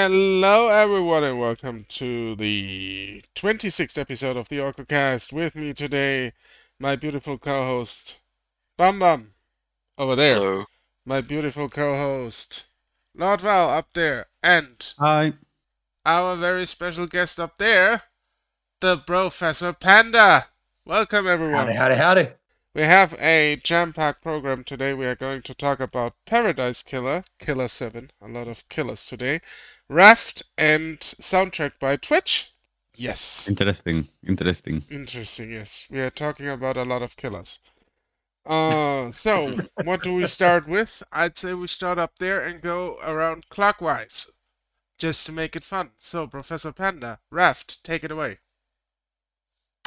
Hello, everyone, and welcome to the 26th episode of the OrcoCast. With me today, my beautiful co-host, Bum Bum, over there. Hello. My beautiful co-host, LordVal, up there, and Hi. our very special guest up there, the Professor Panda. Welcome, everyone. Howdy, howdy, howdy. We have a jam-packed program today. We are going to talk about Paradise Killer, Killer 7, a lot of killers today, Raft, and soundtrack by Twitch. Yes. Interesting. Interesting. Interesting, yes. We are talking about a lot of killers. Uh, so, what do we start with? I'd say we start up there and go around clockwise, just to make it fun. So, Professor Panda, Raft, take it away.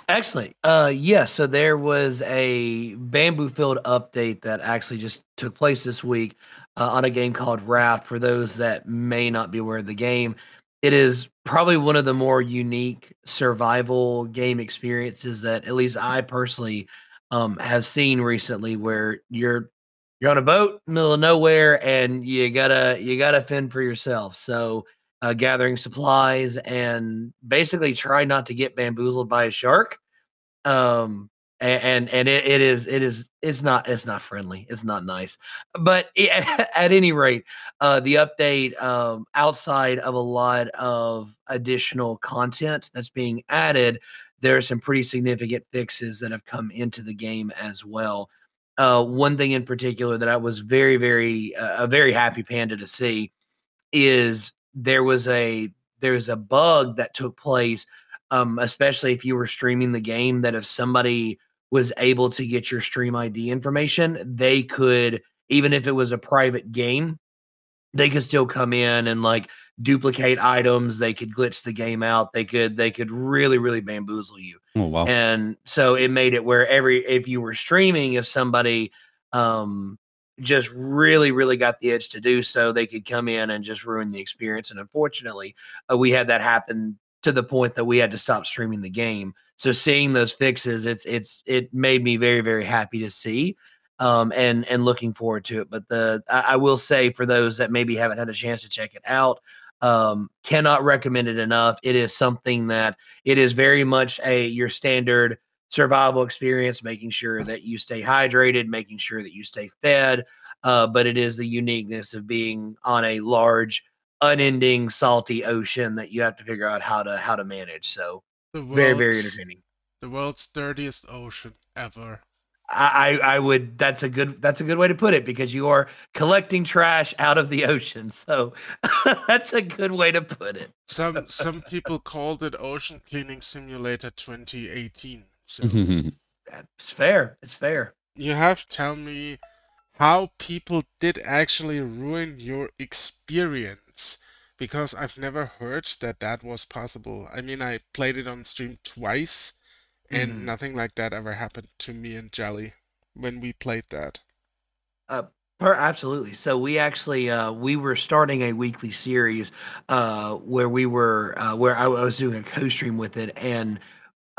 Excellent. Uh, yeah. So there was a bamboo field update that actually just took place this week uh, on a game called Raft. For those that may not be aware of the game, it is probably one of the more unique survival game experiences that at least I personally um, have seen recently, where you're you're on a boat, middle of nowhere, and you gotta you gotta fend for yourself. So uh, gathering supplies and basically try not to get bamboozled by a shark. Um, a- and and it, it is it is it's not it's not friendly. It's not nice. But i- at any rate, uh, the update um, outside of a lot of additional content that's being added, there are some pretty significant fixes that have come into the game as well. Uh, one thing in particular that I was very very uh, a very happy panda to see is there was a there was a bug that took place um especially if you were streaming the game that if somebody was able to get your stream id information they could even if it was a private game they could still come in and like duplicate items they could glitch the game out they could they could really really bamboozle you Oh wow. and so it made it where every if you were streaming if somebody um just really really got the edge to do so they could come in and just ruin the experience and unfortunately uh, we had that happen to the point that we had to stop streaming the game. So seeing those fixes it's it's it made me very very happy to see um and and looking forward to it. But the I, I will say for those that maybe haven't had a chance to check it out um cannot recommend it enough. It is something that it is very much a your standard survival experience, making sure that you stay hydrated, making sure that you stay fed. Uh, but it is the uniqueness of being on a large, unending, salty ocean that you have to figure out how to how to manage. So very, very entertaining. The world's dirtiest ocean ever. I, I I would that's a good that's a good way to put it because you are collecting trash out of the ocean. So that's a good way to put it. Some some people called it Ocean Cleaning Simulator 2018. So It's fair. It's fair. you have to tell me how people did actually ruin your experience because I've never heard that that was possible. I mean, I played it on stream twice and Mhm. nothing like that ever happened to me and Jelly when we played that. Per, absolutely. So we actually uh, we were starting a weekly series uh, where we were uh, where I, was doing a co-stream with it, and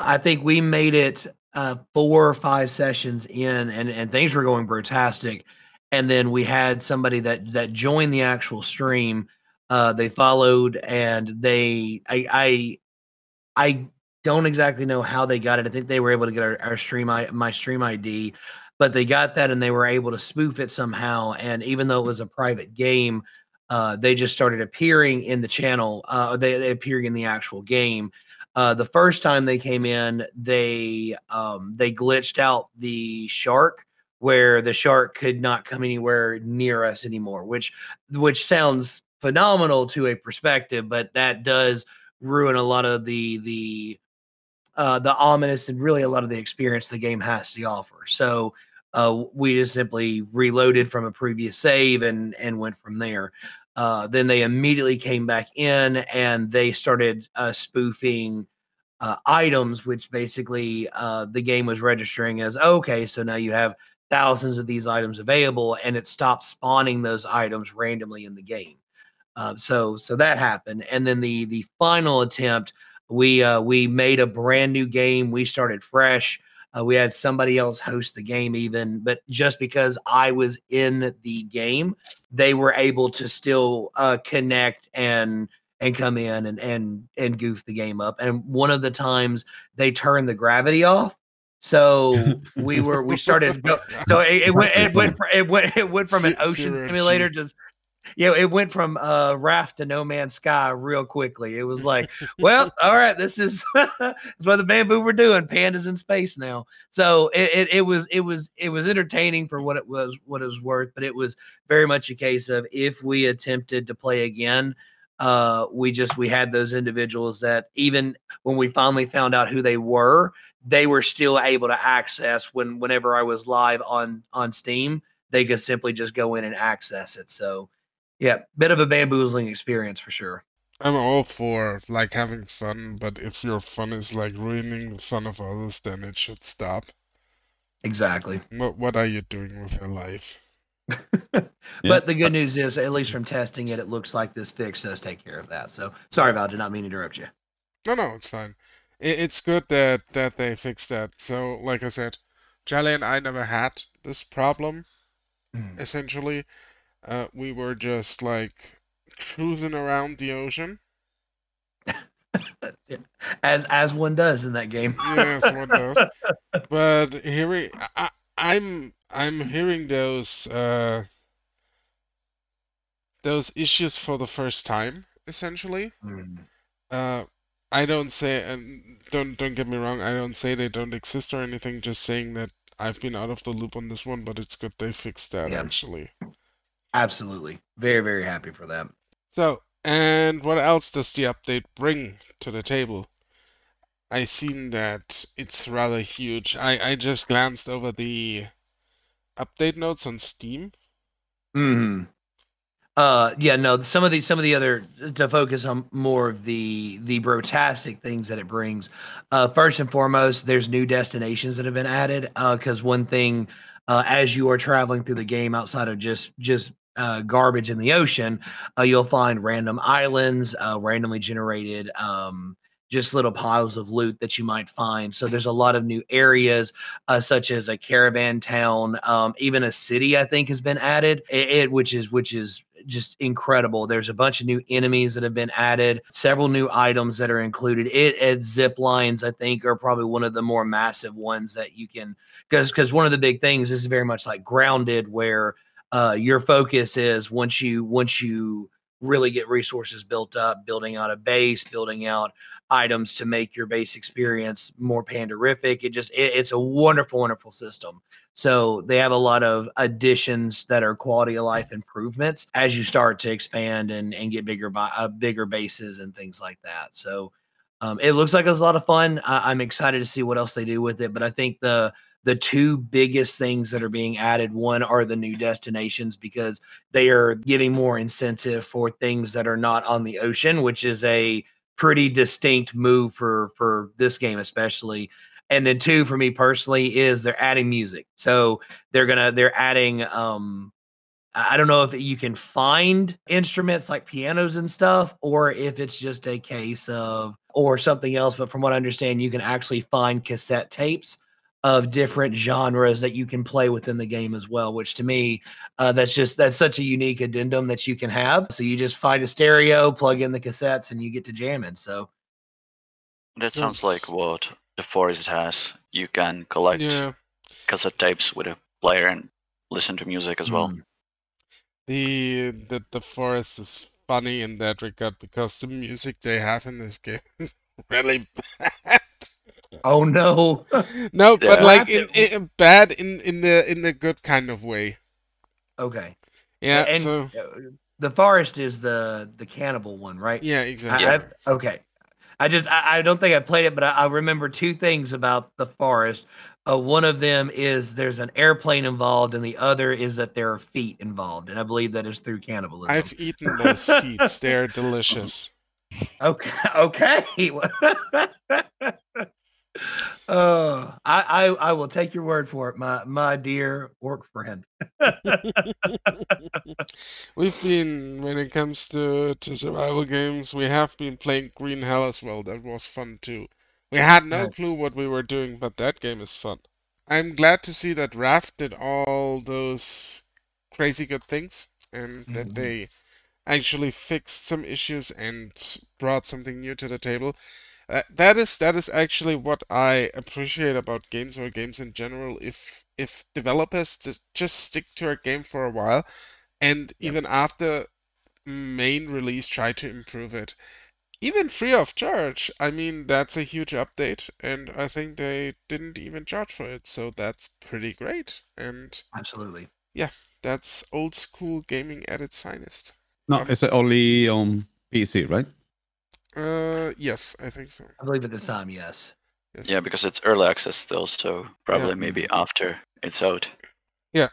I think we made it uh, four or five sessions in, and and things were going fantastic. And then we had somebody that that joined the actual stream. Uh, they followed, and they I I I don't exactly know how they got it. I think they were able to get our, our stream my stream ID but they got that and they were able to spoof it somehow. And even though it was a private game, uh, they just started appearing in the channel. Uh, they, they appearing in the actual game. Uh, the first time they came in, they um, they glitched out the shark where the shark could not come anywhere near us anymore, which which sounds phenomenal to a perspective, but that does ruin a lot of the the uh, the ominous and really a lot of the experience the game has to offer. So uh, we just simply reloaded from a previous save and and went from there. Uh, then they immediately came back in and they started uh, spoofing uh, items, which basically uh, the game was registering as okay. So now you have thousands of these items available, and it stopped spawning those items randomly in the game. Uh, so so that happened, and then the the final attempt we uh, we made a brand new game. We started fresh. Uh, we had somebody else host the game, even, but just because I was in the game, they were able to still uh, connect and and come in and and and goof the game up. And one of the times they turned the gravity off, so we were we started so it, it, went it went it went it went from an ocean simulator to yeah, it went from uh raft to no man's sky real quickly. It was like, well, all right, this is what the bamboo were doing. Pandas in space now. So it, it, it was it was it was entertaining for what it was what it was worth, but it was very much a case of if we attempted to play again, uh we just we had those individuals that even when we finally found out who they were, they were still able to access when whenever I was live on on Steam, they could simply just go in and access it. So yeah, bit of a bamboozling experience for sure. I'm all for like having fun, but if your fun is like ruining the fun of others, then it should stop. Exactly. What What are you doing with your life? but the good news is, at least from testing it, it looks like this fix does take care of that. So sorry, Val, did not mean to interrupt you. No, no, it's fine. It, it's good that that they fixed that. So, like I said, Jelly and I never had this problem. Mm. Essentially, uh, we were just like cruising around the ocean. as as one does in that game. yes, one does. But hearing, I, I'm I'm hearing those uh, those issues for the first time, essentially. Mm. Uh, I don't say, and don't don't get me wrong, I don't say they don't exist or anything. Just saying that I've been out of the loop on this one, but it's good they fixed that actually. Absolutely. Very, very happy for them. So, and what else does the update bring to the table? I seen that it's rather huge. I, I just glanced over the update notes on Steam. Hmm. Uh, yeah, no. Some of the some of the other to focus on more of the the brotastic things that it brings. Uh, first and foremost, there's new destinations that have been added. Uh, because one thing, uh, as you are traveling through the game, outside of just just uh, garbage in the ocean, uh, you'll find random islands, uh, randomly generated, um, just little piles of loot that you might find. So there's a lot of new areas, uh, such as a caravan town, um, even a city. I think has been added, it, it, which is which is just incredible. There's a bunch of new enemies that have been added, several new items that are included. It, it zip lines, I think, are probably one of the more massive ones that you can because because one of the big things is very much like grounded where uh, your focus is once you once you really get resources built up, building out a base, building out items to make your base experience more panderific. It just it, it's a wonderful, wonderful system. So they have a lot of additions that are quality of life improvements as you start to expand and and get bigger uh, bigger bases and things like that. So um, it looks like it's a lot of fun. I, I'm excited to see what else they do with it. But I think the the two biggest things that are being added one are the new destinations because they are giving more incentive for things that are not on the ocean which is a pretty distinct move for for this game especially and then two for me personally is they're adding music so they're gonna they're adding um I don't know if you can find instruments like pianos and stuff, or if it's just a case of, or something else. But from what I understand, you can actually find cassette tapes of different genres that you can play within the game as well which to me uh, that's just that's such a unique addendum that you can have. So you just find a stereo plug in the cassettes and you get to jamming. So that sounds like what the forest has. You can collect yeah. cassette tapes with a player and listen to music as well. Mm. the, the the forest is funny in that regard because the music they have in this game is really bad Oh no. no, but yeah. like in, in, bad in in the in the good kind of way. Okay. Yeah. And so... Uh, the forest is the the cannibal one, right? Yeah, exactly. I, okay. I just I, I, don't think I played it, but I, I remember two things about the forest. Uh, one of them is there's an airplane involved, and the other is that there are feet involved, and I believe that is through cannibalism. I've eaten those feet; they're delicious. Okay, okay. Uh, I, I I will take your word for it, my my dear work friend. We've been when it comes to to survival games, we have been playing Green Hell as well. That was fun too. We had no clue what we were doing, but that game is fun. I'm glad to see that Raft did all those crazy good things and mm-hmm. that they actually fixed some issues and brought something new to the table. Uh, that is that is actually what I appreciate about games or games in general. If if developers just stick to a game for a while, and even after main release try to improve it, even free of charge. I mean that's a huge update, and I think they didn't even charge for it, so that's pretty great. And absolutely, yeah, that's old school gaming at its finest. No, um, is it only on PC, right? Uh, yes, I think so. I believe at this time, yes. yes. Yeah, because it's early access still, so probably yeah. maybe after it's out. Yeah.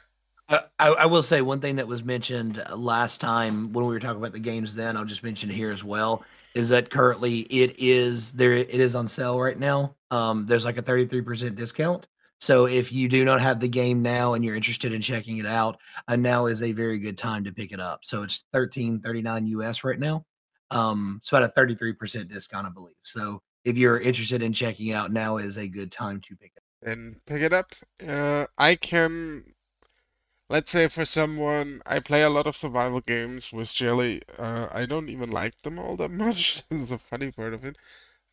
Uh, I, I, will say one thing that was mentioned last time when we were talking about the games. Then I'll just mention here as well is that currently it is there. It is on sale right now. Um, there's like a 33% discount. So if you do not have the game now and you're interested in checking it out, uh, now is a very good time to pick it up. So it's 13.39 US right now. Um, it's about a 33% discount, I believe. So if you're interested in checking out, now is a good time to pick it up. And pick it up. Uh, I can, let's say for someone, I play a lot of survival games with Jelly. Uh, I don't even like them all that much. this is a funny part of it.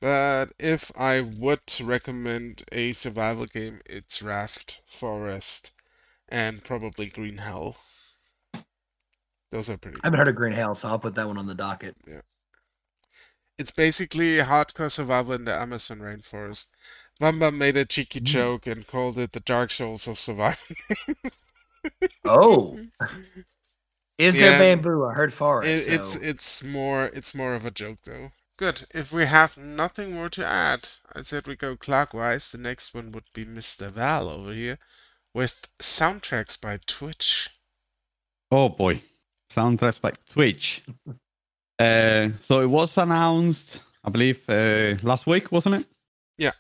But if I would recommend a survival game, it's Raft, Forest, and probably Green Hell. Those are pretty. I haven't heard of Green Hell, so I'll put that one on the docket. Yeah. It's basically hardcore survival in the Amazon rainforest. Vamba made a cheeky mm. joke and called it the Dark Souls of survival. oh. Is yeah, there bamboo? I heard forest. It, so. It's it's more it's more of a joke though. Good. If we have nothing more to add, I said we go clockwise. The next one would be Mr. Val over here with soundtracks by Twitch. Oh boy, soundtracks by Twitch. Uh, so it was announced, I believe, uh, last week, wasn't it? Yeah.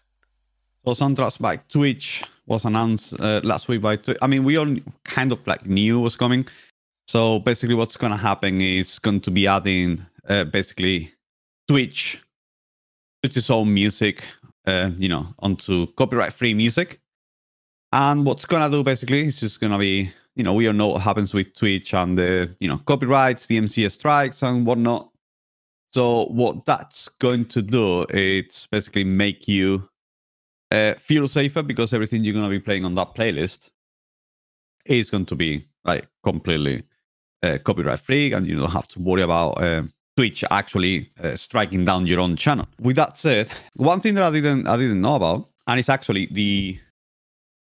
So soundtracks by Twitch was announced uh, last week by. Twitch. I mean, we all kind of like knew was coming. So basically, what's going to happen is going to be adding uh, basically Twitch, its own music, uh, you know, onto copyright-free music. And what's gonna do basically is just gonna be, you know, we all know what happens with Twitch and the, you know, copyrights, the DMCA strikes and whatnot. So what that's going to do is basically make you uh, feel safer because everything you're gonna be playing on that playlist is going to be like completely uh, copyright free, and you don't have to worry about uh, Twitch actually uh, striking down your own channel. With that said, one thing that I didn't I didn't know about, and it's actually the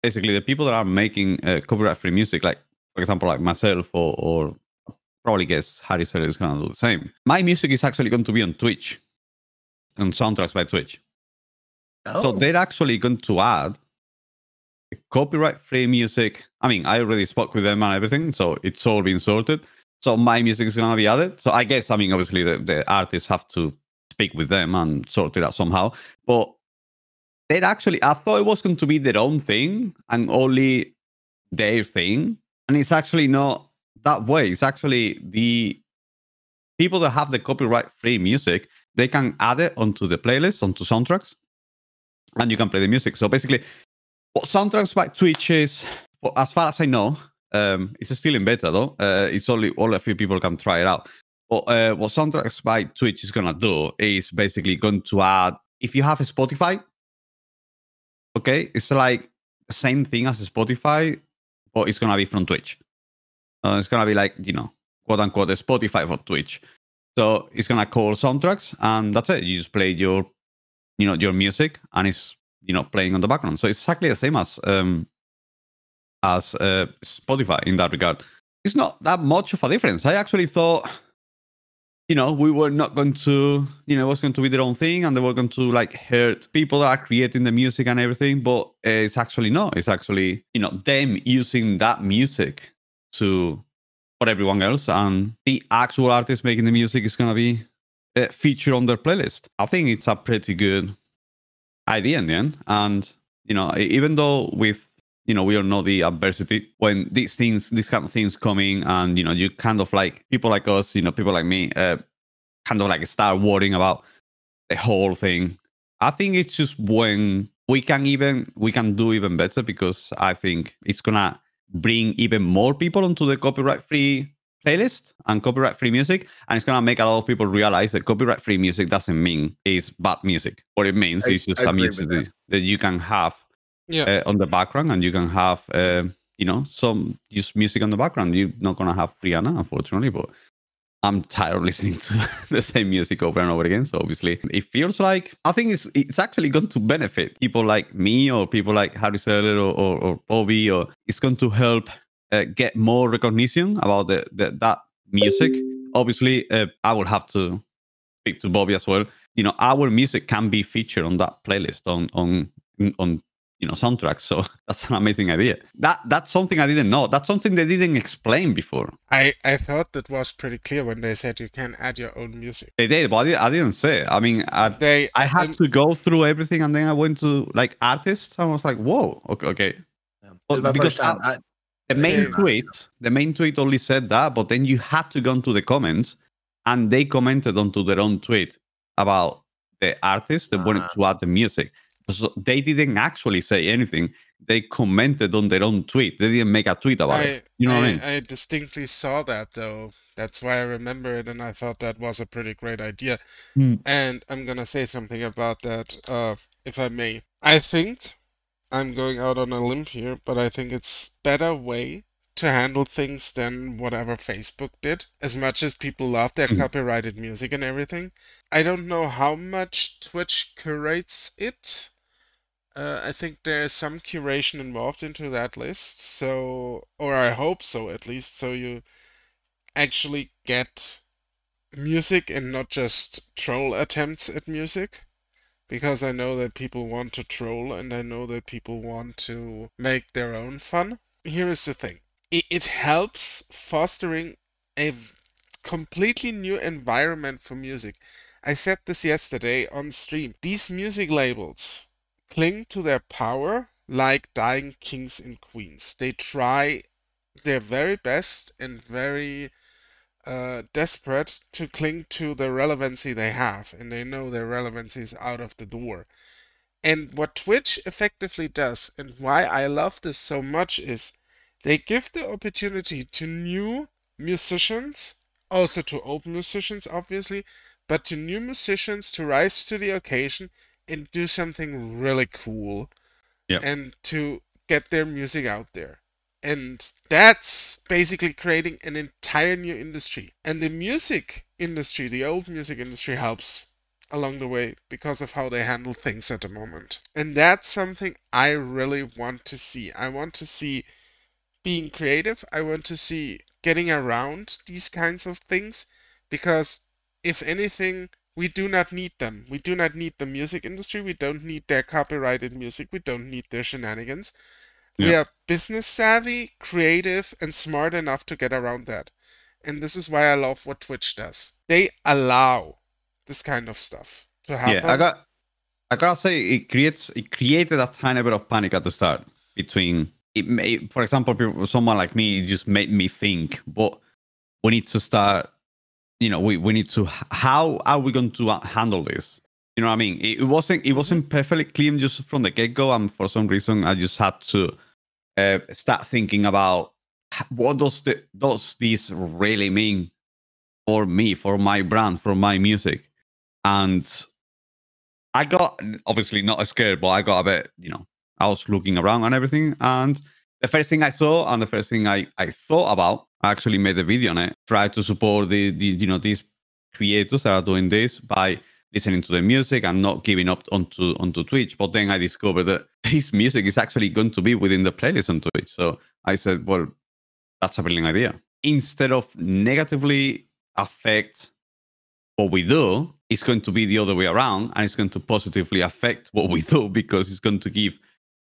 basically the people that are making uh, copyright-free music, like for example, like myself or, or probably guess Harris Heller is gonna do the same. My music is actually going to be on Twitch, on soundtracks by Twitch. Oh. So they're actually going to add copyright-free music. I mean, I already spoke with them and everything, so it's all been sorted. So my music is gonna be added. So I guess I mean obviously the, the artists have to speak with them and sort it out somehow. But they actually I thought it was going to be their own thing and only their thing. And it's actually not that way. It's actually the people that have the copyright free music, they can add it onto the playlist, onto soundtracks, and you can play the music. So basically, what soundtracks by Twitch is, as far as I know, um, it's still in beta though. Uh, it's only all a few people can try it out. But uh, what Soundtracks by Twitch is gonna do is basically going to add if you have a Spotify. Okay, it's like the same thing as Spotify, but it's gonna be from Twitch. Uh, it's gonna be like you know, quote unquote, Spotify for Twitch. So it's gonna call soundtracks, and that's it. You just play your, you know, your music, and it's you know playing on the background. So it's exactly the same as um, as uh, Spotify in that regard. It's not that much of a difference. I actually thought, you know, we were not going to, you know, it was going to be their own thing and they were going to like hurt people that are creating the music and everything. But it's actually not. It's actually, you know, them using that music to for everyone else. And the actual artist making the music is going to be uh, featured on their playlist. I think it's a pretty good idea in the end. And, you know, even though with you know we all know the adversity when these things these kind of things coming and you know you kind of like people like us you know people like me uh, kind of like start worrying about the whole thing I think it's just when we can even we can do even better because I think it's gonna bring even more people onto the copyright free playlist and copyright free music and it's going to make a lot of people realize that copyright free music doesn't mean is bad music what it means I, is just I a music that. that. you can have yeah. uh, on the background and you can have uh, you know some just music on the background you're not to have rihanna unfortunately but I'm tired of listening to the same music over and over again. So obviously, it feels like I think it's it's actually going to benefit people like me or people like Harris Heller or, or, or Bobby, or it's going to help uh, get more recognition about the, the that music. Obviously, uh, I will have to speak to Bobby as well. You know, our music can be featured on that playlist on on on you know soundtracks. So that's an amazing idea. That that's something I didn't know. That's something they didn't explain before. I I thought that was pretty clear when they said you can add your own music. They did, but I, didn't say. I mean, I, they I had um, to go through everything, and then I went to like artists. and I was like, whoa, okay, okay. Yeah. But because I, I, the main tweet, the main tweet only said that, but then you had to go into the comments, and they commented onto their own tweet about the artist that uh, wanted to add the music. So they didn't actually say anything. They commented on their own tweet. They didn't make a tweet about I, it. You know I, what I mean? I distinctly saw that though. That's why I remember it, and I thought that was a pretty great idea. Mm. And I'm gonna say something about that, uh, if I may. I think I'm going out on a limb here, but I think it's better way to handle things than whatever Facebook did. As much as people love their mm. copyrighted music and everything, I don't know how much Twitch curates it uh, I think there is some curation involved into that list, so or I hope so at least, so you actually get music and not just troll attempts at music. Because I know that people want to troll and I know that people want to make their own fun. Here is the thing it, it helps fostering a completely new environment for music. I said this yesterday on stream. These music labels cling to their power like dying kings and queens. They try their very best and very uh, desperate to cling to the relevancy they have, and they know their relevancy is out of the door. And what Twitch effectively does, and why I love this so much, is they give the opportunity to new musicians, also to old musicians, obviously, but to new musicians to rise to the occasion and do something really cool and to get their music out there. And that's basically creating an entire new industry. And the music industry, the old music industry, helps along the way because of how they handle things at the moment. And that's something I really want to see. I want to see being creative. I want to see getting around these kinds of things because if anything, we do not need them. We do not need the music industry. We don't need their copyrighted music. We don't need their shenanigans. Yeah. We are business savvy, creative, and smart enough to get around that. And this is why I love what Twitch does. They allow this kind of stuff to happen. Yeah, I got I gotta say it creates it created a tiny bit of panic at the start between it may for example someone like me just made me think but we need to start you know we, we need to how are we going to handle this? You know what i mean? It, wasn't it wasn't perfectly clean just from the get-go and for some reason i just had to uh, start thinking about what does the does this really mean for me for my brand for my music? And i got obviously not scared but i got a bit you know i was looking around and everything and the first thing i saw and the first thing i i thought about actually made a video on it. Try to support the, the you know these creators that are doing this by listening to the music and not giving up onto onto Twitch. But then I discovered that this music is actually going to be within the playlist on Twitch. So I said, well, that's a brilliant idea. Instead of negatively affect what we do, it's going to be the other way around, and it's going to positively affect what we do because it's going to give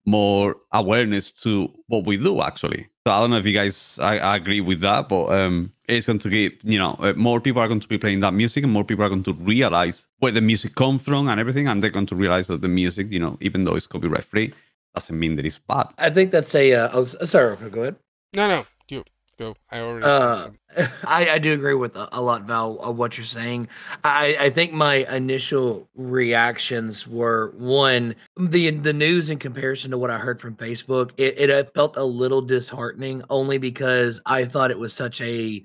more awareness to what we do actually. So I don't know if you guys I, I agree with that, but um, it's going to get you know uh, more people are going to be playing that music, and more people are going to realize where the music comes from and everything, and they're going to realize that the music, you know, even though it's copyright free, doesn't mean that it's bad. I think that's a. Uh, oh, sorry, go ahead. No, no, you go. I already uh, said some. I, I do agree with a, a, lot, Val, of what you're saying. I, I think my initial reactions were one, the the news in comparison to what I heard from Facebook, it, it uh, felt a little disheartening only because I thought it was such a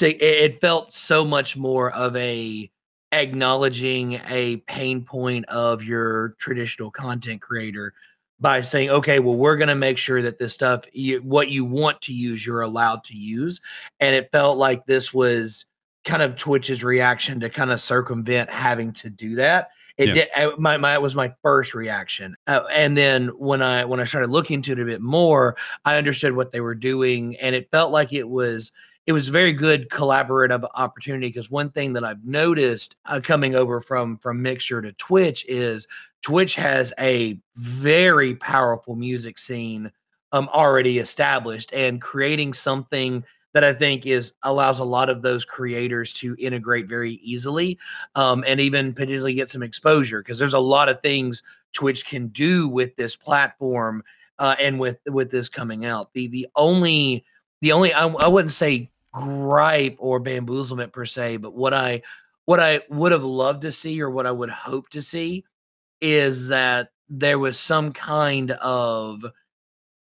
it felt so much more of a acknowledging a pain point of your traditional content creator by saying, okay, well, we're going to make sure that this stuff, you, what you want to use, you're allowed to use. And it felt like this was kind of Twitch's reaction to kind of circumvent having to do that. It yeah. did. I, my my was my first reaction, uh, and then when I when I started looking into it a bit more, I understood what they were doing, and it felt like it was it was a very good collaborative opportunity because one thing that I've noticed uh, coming over from from Mixer to Twitch is Twitch has a very powerful music scene um already established and creating something that I think is allows a lot of those creators to integrate very easily um, and even potentially get some exposure because there's a lot of things Twitch can do with this platform uh, and with with this coming out. The the only the only I, I wouldn't say gripe or bamboozlement per se, but what I what I would have loved to see or what I would hope to see is that there was some kind of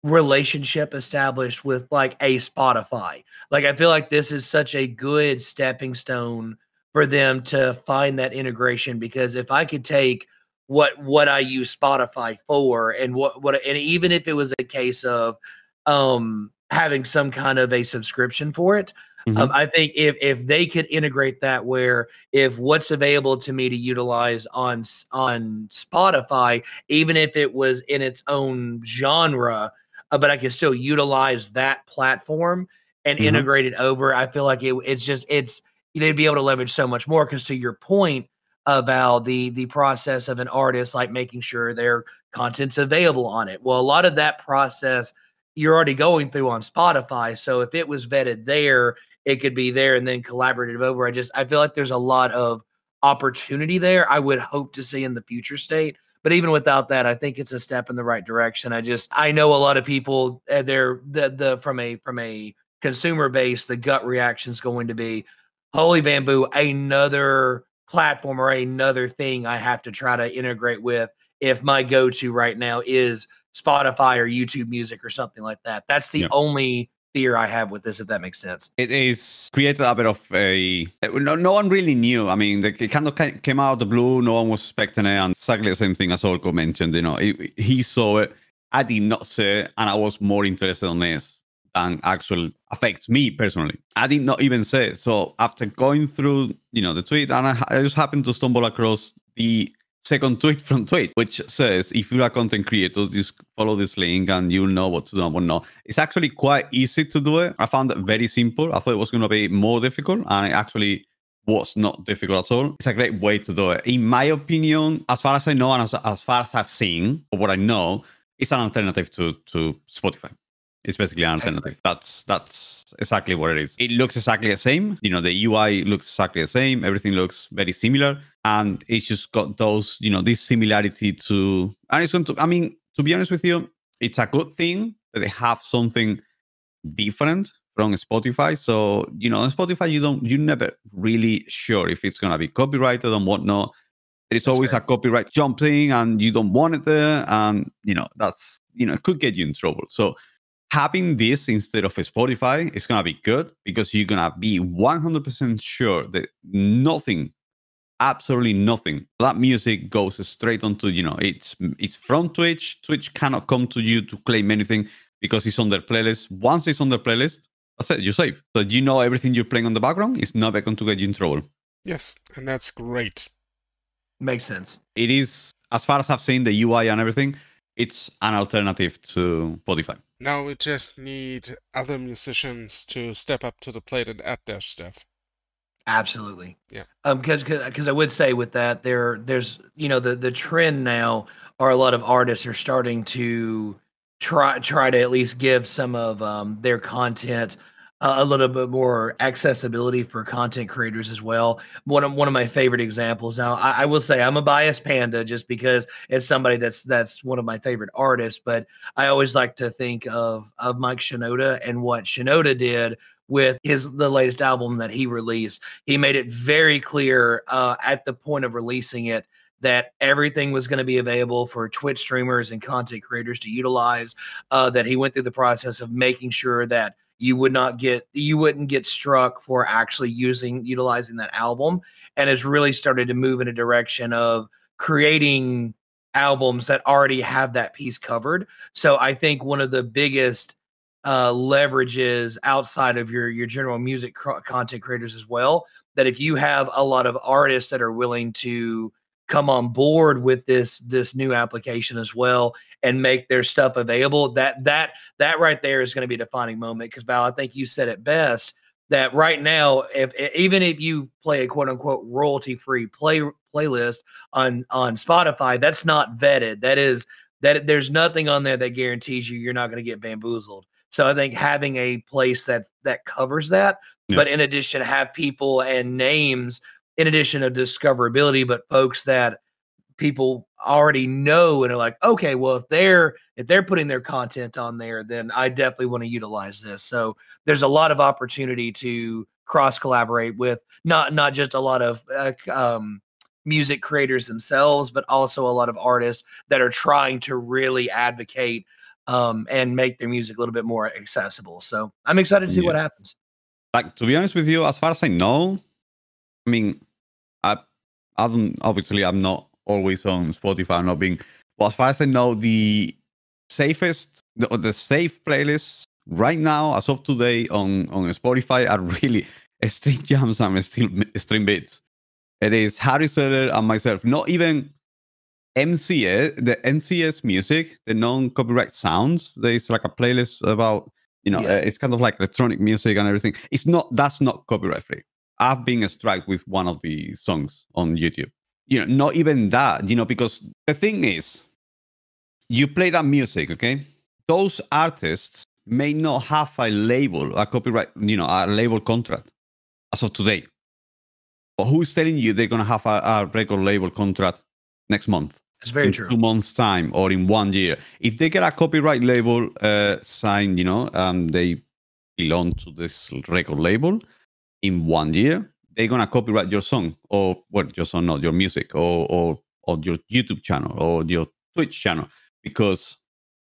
relationship established with like a Spotify. Like I feel like this is such a good stepping stone for them to find that integration because if I could take what what I use Spotify for and what what and even if it was a case of um having some kind of a subscription for it. Um, mm-hmm. Um, I think if if they could integrate that, where if what's available to me to utilize on on Spotify, even if it was in its own genre, uh, but I can still utilize that platform and mm-hmm. integrate it over, I feel like it, it's just it's they'd be able to leverage so much more. Because to your point about the the process of an artist, like making sure their content's available on it. Well, a lot of that process you're already going through on Spotify. So if it was vetted there, it could be there and then collaborative over. I just I feel like there's a lot of opportunity there. I would hope to see in the future state. But even without that, I think it's a step in the right direction. I just I know a lot of people uh, they're the the from a from a consumer base, the gut reaction is going to be holy bamboo, another platform or another thing I have to try to integrate with if my go-to right now is Spotify or YouTube Music or something like that. That's the yeah. only fear I have with this, if that makes sense. It is created a bit of a. No, no one really knew. I mean, it kind of came out of the blue. No one was expecting it, and exactly the same thing as Orco mentioned. You know, it, he saw it. I did not see it, and I was more interested on this than actual affects me personally. I did not even say it. So after going through, you know, the tweet, and I, I just happened to stumble across the second tweet from Twitch, which says if you're a content creator, just follow this link and you'll know what to do and what not. It's actually quite easy to do it. I found it very simple. I thought it was going to be more difficult, and it actually was not difficult at all. It's a great way to do it. In my opinion, as far as I know and as, as far as I've seen or what I know, it's an alternative to, to Spotify. It's basically an alternative. That's that's exactly what it is. It looks exactly the same. You know, the UI looks exactly the same. Everything looks very similar, and it's just got those, you know, this similarity to. And it's going to. I mean, to be honest with you, it's a good thing that they have something different from Spotify. So you know, on Spotify, you don't, you're never really sure if it's gonna be copyrighted and whatnot. There's always right. a copyright jumping, and you don't want it there, and you know that's you know it could get you in trouble. So having this instead of Spotify is going to be good because you're going to be 100% sure that nothing absolutely nothing that music goes straight onto you know it's it's from twitch. Twitch cannot come to you to claim anything because it's on their playlist. Once it's on their playlist that's it you're safe. So you know everything you're playing on the background is not going to get you in trouble. Yes and that's great. Makes sense. It is as far as i've seen the ui and everything it's an alternative to spotify now we just need other musicians to step up to the plate and add their stuff. Absolutely. Yeah. Um, because because I would say with that there there's you know the the trend now are a lot of artists are starting to try try to at least give some of um, their content a little bit more accessibility for content creators as well. One of one of my favorite examples. Now, I, I, will say I'm a biased panda just because it's somebody that's that's one of my favorite artists. But I always like to think of of Mike Shinoda and what Shinoda did with his the latest album that he released. He made it very clear uh, at the point of releasing it that everything was going to be available for Twitch streamers and content creators to utilize. Uh, that he went through the process of making sure that you would not get you wouldn't get struck for actually using utilizing that album, and has really started to move in a direction of creating albums that already have that piece covered. So I think one of the biggest uh, leverages outside of your your general music cr- content creators as well. That if you have a lot of artists that are willing to come on board with this this new application as well and make their stuff available that that that right there is going to be a defining moment because val i think you said it best that right now if even if you play a quote unquote royalty free play playlist on on spotify that's not vetted that is that there's nothing on there that guarantees you you're not going to get bamboozled so i think having a place that that covers that yeah. but in addition have people and names in addition of discoverability, but folks that people already know and are like, okay, well, if they're if they're putting their content on there, then I definitely want to utilize this. So there's a lot of opportunity to cross collaborate with not not just a lot of uh, um, music creators themselves, but also a lot of artists that are trying to really advocate um, and make their music a little bit more accessible. So I'm excited to see yeah. what happens. Like to be honest with you, as far as I know, I mean, I, I don't, obviously, I'm not always on Spotify. I'm not being, well, as far as I know, the safest, the, the safe playlists right now, as of today on, on Spotify, are really Stream Jams and still Stream Beats. It is Harris Heller and myself, not even MCS, the NCS music, the non-copyright sounds. There's like a playlist about, you know, yeah. uh, it's kind of like electronic music and everything. It's not that's not copyright free. I've been struck with one of the songs on YouTube. You know, not even that, you know, because the thing is, you play that music, okay? Those artists may not have a label, a copyright, you know, a label contract as of today. But who's telling you they're going to have a, a record label contract next month? It's very in true. Two months' time or in one year. If they get a copyright label uh, signed, you know, um, they belong to this record label, in one year, they're gonna copyright your song or what your song, not your music, or or or your YouTube channel or your Twitch channel, because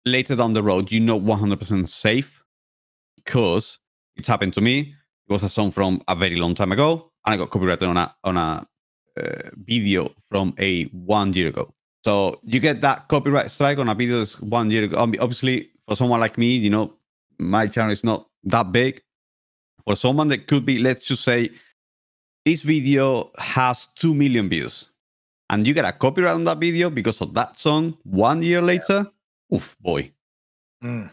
later down the road, you're not 100% safe because it's happened to me. It was a song from a very long time ago, and I got copyrighted on a on a uh, video from a one year ago. So you get that copyright strike on a video that's one year ago. Obviously, for someone like me, you know, my channel is not that big for someone that could be, let's just say, this video has 2 million views and you get a copyright on that video because of that song one year later, yeah. oof, boy. Mm.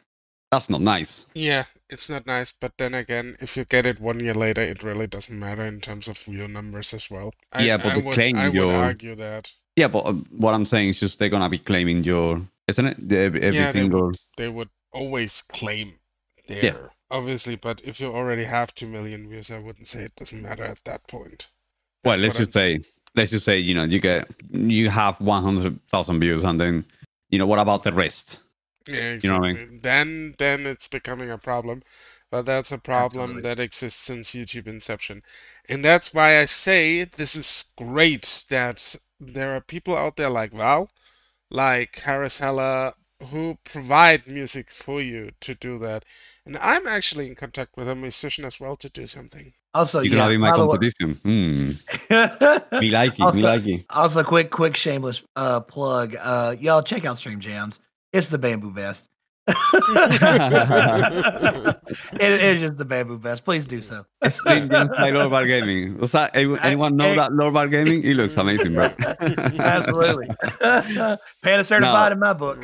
That's not nice. Yeah, it's not nice. But then again, if you get it one year later, it really doesn't matter in terms of your numbers as well. I, yeah, but I would, claim I your... would argue that. Yeah, but uh, what I'm saying is just they're gonna be claiming your, isn't it? Every, every yeah, single. They would, they would always claim their yeah obviously, but if you already have two million views, I wouldn't say it doesn't matter at that point. That's well, let's just say, let's just say, you know, you get you have one hundred thousand views, and then, you know, what about the rest? Yeah, exactly. You know what I mean? Then, then it's becoming a problem. But that's a problem Absolutely. that exists since YouTube inception, and that's why I say this is great that there are people out there like Val, like Harris Heller, who provide music for you to do that. And I'm actually in contact with a musician as well to do something. Also, you yeah, can have my competition. Mm. me like it. Also, me like it. Also, quick, quick, shameless uh, plug. Uh, y'all check out Stream Jams. It's the Bamboo Best. it, it's just the bamboo best. Please do so. Stream Jams by LordVal Gaming. Was that anyone know that LordVal Gaming? He looks amazing, bro. Absolutely. Panda certified no. in my book.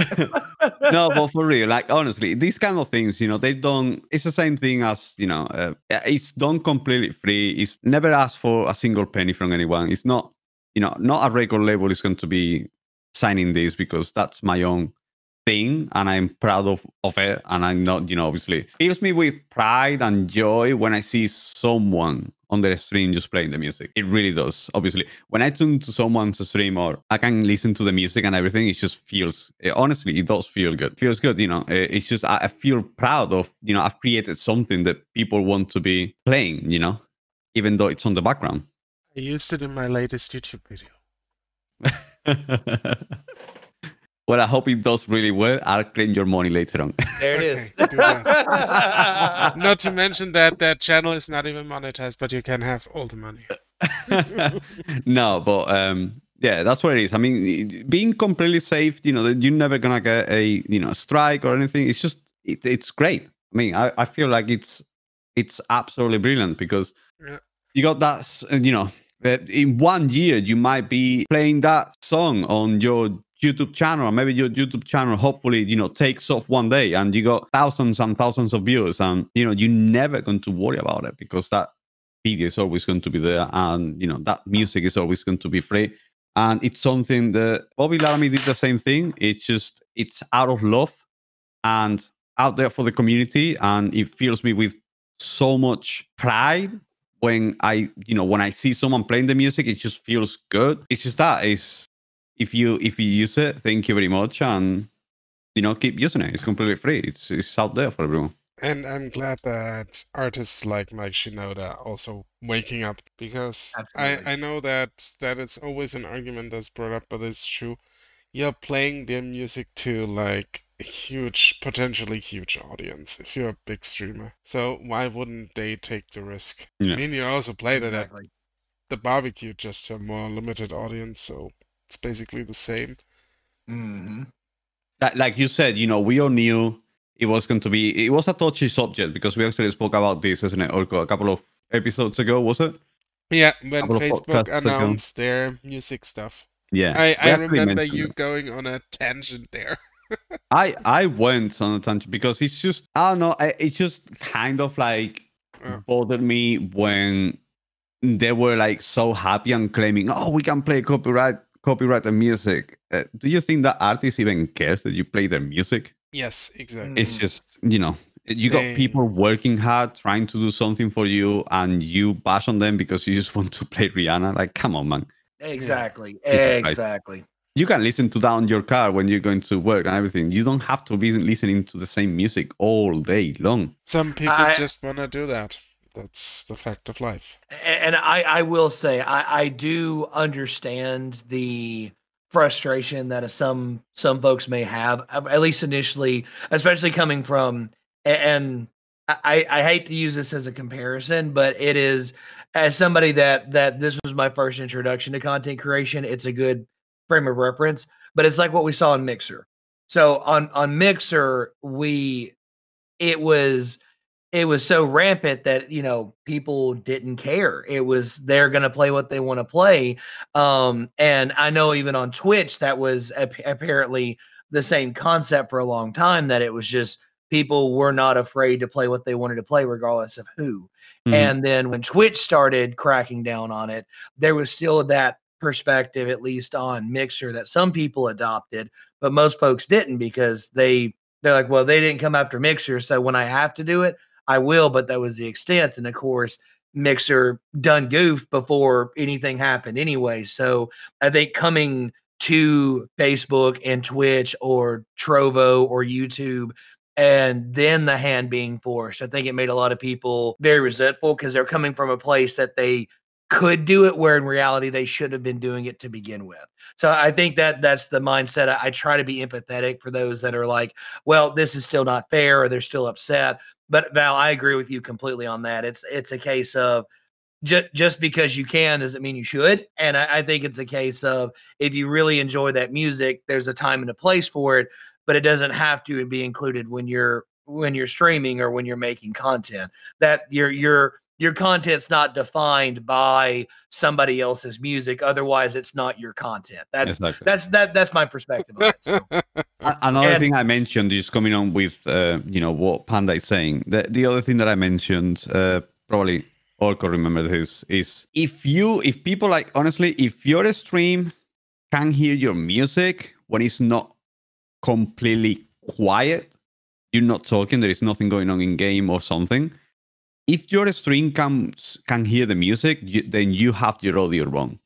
no, but for real, like honestly, these kind of things, you know, they don't. It's the same thing as you know, uh, it's done completely free. It's never asked for a single penny from anyone. It's not, you know, not a record label is going to be signing this because that's my own thing and I'm proud of, of it. And I'm not, you know, obviously fills me with pride and joy when I see someone on the stream just playing the music. It really does. Obviously, when I tune to someone's stream or I can listen to the music and everything, it just feels. It, honestly, it does feel good. It feels good. You know, it, it's just I, I feel proud of. You know, I've created something that people want to be playing. You know, even though it's on the background. I used it in my latest YouTube video. well, I hope it does really well. I'll claim your money later on. There it is. not to mention that that channel is not even monetized, but you can have all the money. no, but um, yeah, that's what it is. I mean, being completely safe, you know, you're never gonna get a you know strike or anything. It's just it, it's great. I mean, I, I feel like it's it's absolutely brilliant because yeah. you got that you know in one year you might be playing that song on your YouTube channel, or maybe your YouTube channel hopefully, you know, takes off one day and you got thousands and thousands of views and you know, you're never going to worry about it because that video is always going to be there and you know that music is always going to be free. And it's something that Bobby Laramie did the same thing. It's just it's out of love and out there for the community and it fills me with so much pride when I, you know, when I see someone playing the music, it just feels good. It's just that is if you if you use it, thank you very much, and you know, keep using it. It's completely free. It's it's out there for everyone. And I'm glad that artists like Mike Shinoda also waking up because I, I know that that it's always an argument that's brought up, but it's true. You're playing their music to like a huge, potentially huge audience if you're a big streamer. So why wouldn't they take the risk? Yeah. I mean, you also played exactly. it at the barbecue just to a more limited audience, so it's basically the same. Mm-hmm. Like you said, you know, we all knew it was going to be. It was a touchy subject because we actually spoke about this, isn't it, Orco, a couple of episodes ago, was it? Yeah, when Facebook announced ago. their music stuff. Yeah, I, I remember you going on a tangent there. I I went on a tangent because it's just I don't know. It just kind of like uh. bothered me when they were like so happy and claiming, "Oh, we can play copyright copyright and music." Uh, do you think that artist even cares that you play their music? Yes, exactly. It's just you know you got they... people working hard trying to do something for you, and you bash on them because you just want to play Rihanna. Like, come on, man. Exactly. Exactly you can listen to that on your car when you're going to work and everything. You don't have to be listening to the same music all day long. Some people I, just want to do that. That's the fact of life. And I, I will say, I, I do understand the frustration that some some folks may have, uh, at least initially, especially coming from. And I, I hate to use this as a comparison, but it is as somebody that that this was my first introduction to content creation. It's a good frame of reference, but it's like what we saw in Mixer. So on on Mixer, we it was it was so rampant that you know people didn't care. It was they're going to play what they want to play. Um, and I know even on Twitch that was ap- apparently the same concept for a long time. That it was just people were not afraid to play what they wanted to play, regardless of who. Mm-hmm. And then when Twitch started cracking down on it, there was still that perspective, at least on Mixer, that some people adopted, but most folks didn't because they they're like, well, they didn't come after Mixer, so when I have to do it, I will. But that was the extent, and of course, Mixer done goofed before anything happened anyway. So I think coming to Facebook and Twitch or Trovo or YouTube and then the hand being forced. I think it made a lot of people very resentful because they're coming from a place that they could do it where in reality they should have been doing it to begin with. So I think that that's the mindset. I, I, try to be empathetic for those that are like, well, this is still not fair or they're still upset. But Val, I agree with you completely on that. It's it's a case of just just because you can doesn't mean you should. And I, I think it's a case of if you really enjoy that music, there's a time and a place for it, but it doesn't have to be included when you're when you're streaming or when you're making content. That you're you're your content's not defined by somebody else's music otherwise it's not your content that's exactly. that's that that's my perspective it, so. another and, thing i mentioned is coming on with uh, you know what panda is saying the, the other thing that i mentioned uh, probably Orco remember this is if you if people like honestly if your stream can hear your music when it's not completely quiet, you're not talking, there is nothing going on in game or something. If your stream can can hear the music, you, then you have your audio wrong.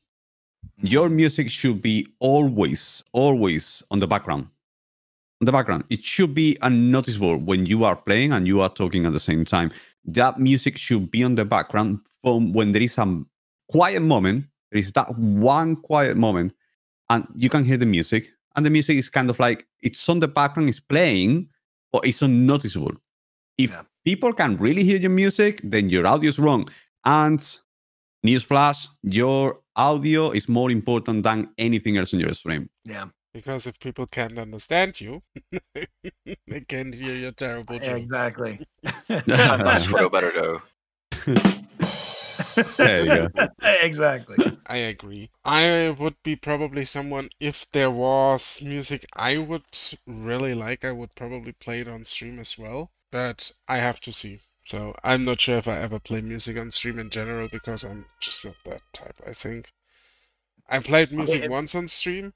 Your music should be always, always on the background. On the background, it should be unnoticeable when you are playing and you are talking at the same time. That music should be on the background from when there is a quiet moment. There is that one quiet moment, and you can hear the music, and the music is kind of like it's on the background, it's playing, but it's unnoticeable. If yeah. People can really hear your music, then your audio is wrong. And newsflash, your audio is more important than anything else in your stream. Yeah. Because if people can't understand you, they can't hear your terrible jokes. Exactly. Sometimes for a better go. there you go. exactly. I agree. I would be probably someone if there was music I would really like, I would probably play it on stream as well. But I have to see. So I'm not sure if I ever play music on stream in general because I'm just not that type, I think. I played music once on stream,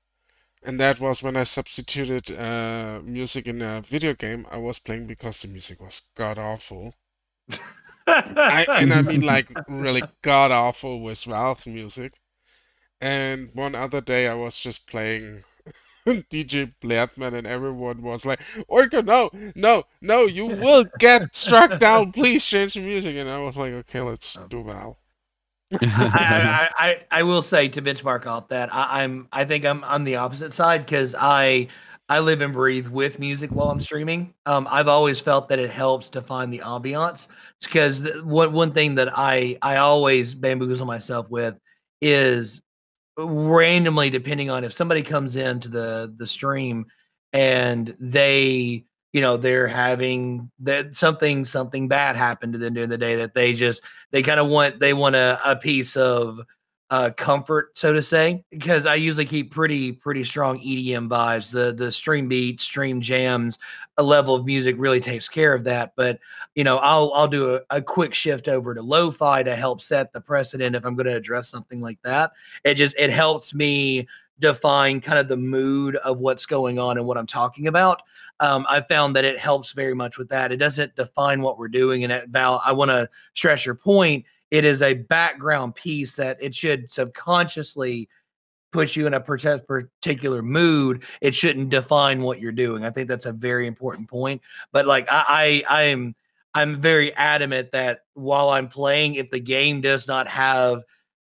and that was when I substituted uh, music in a video game I was playing because the music was god awful. I, and I mean like really god awful with Valve's music. And one other day I was just playing DJ Blairman and everyone was like, Orco, no, no, no, you will get struck down. Please change the music. And I was like, okay, let's do Val. I, I, I, will say to benchmark off that I, I'm I think I'm on the opposite side because I I live and breathe with music while I'm streaming. Um, I've always felt that it helps to find the ambiance because one one thing that I I always bamboozle myself with is randomly depending on if somebody comes into the the stream and they you know they're having that something something bad happened to them during the day that they just they kind of want they want a, a piece of uh, comfort, so to say, because I usually keep pretty pretty strong EDM vibes. The the StreamBeats, stream jams, a level of music really takes care of that. But you know, I'll I'll do a, a quick shift over to lo-fi to help set the precedent if I'm going to address something like that. It just it helps me define kind of the mood of what's going on and what I'm talking about. Um, I found that it helps very much with that. It doesn't define what we're doing. And at Val, I want to stress your point it is a background piece that it should subconsciously put you in a particular mood. It shouldn't define what you're doing. I think that's a very important point. But like I, I I'm I'm very adamant that while I'm playing, if the game does not have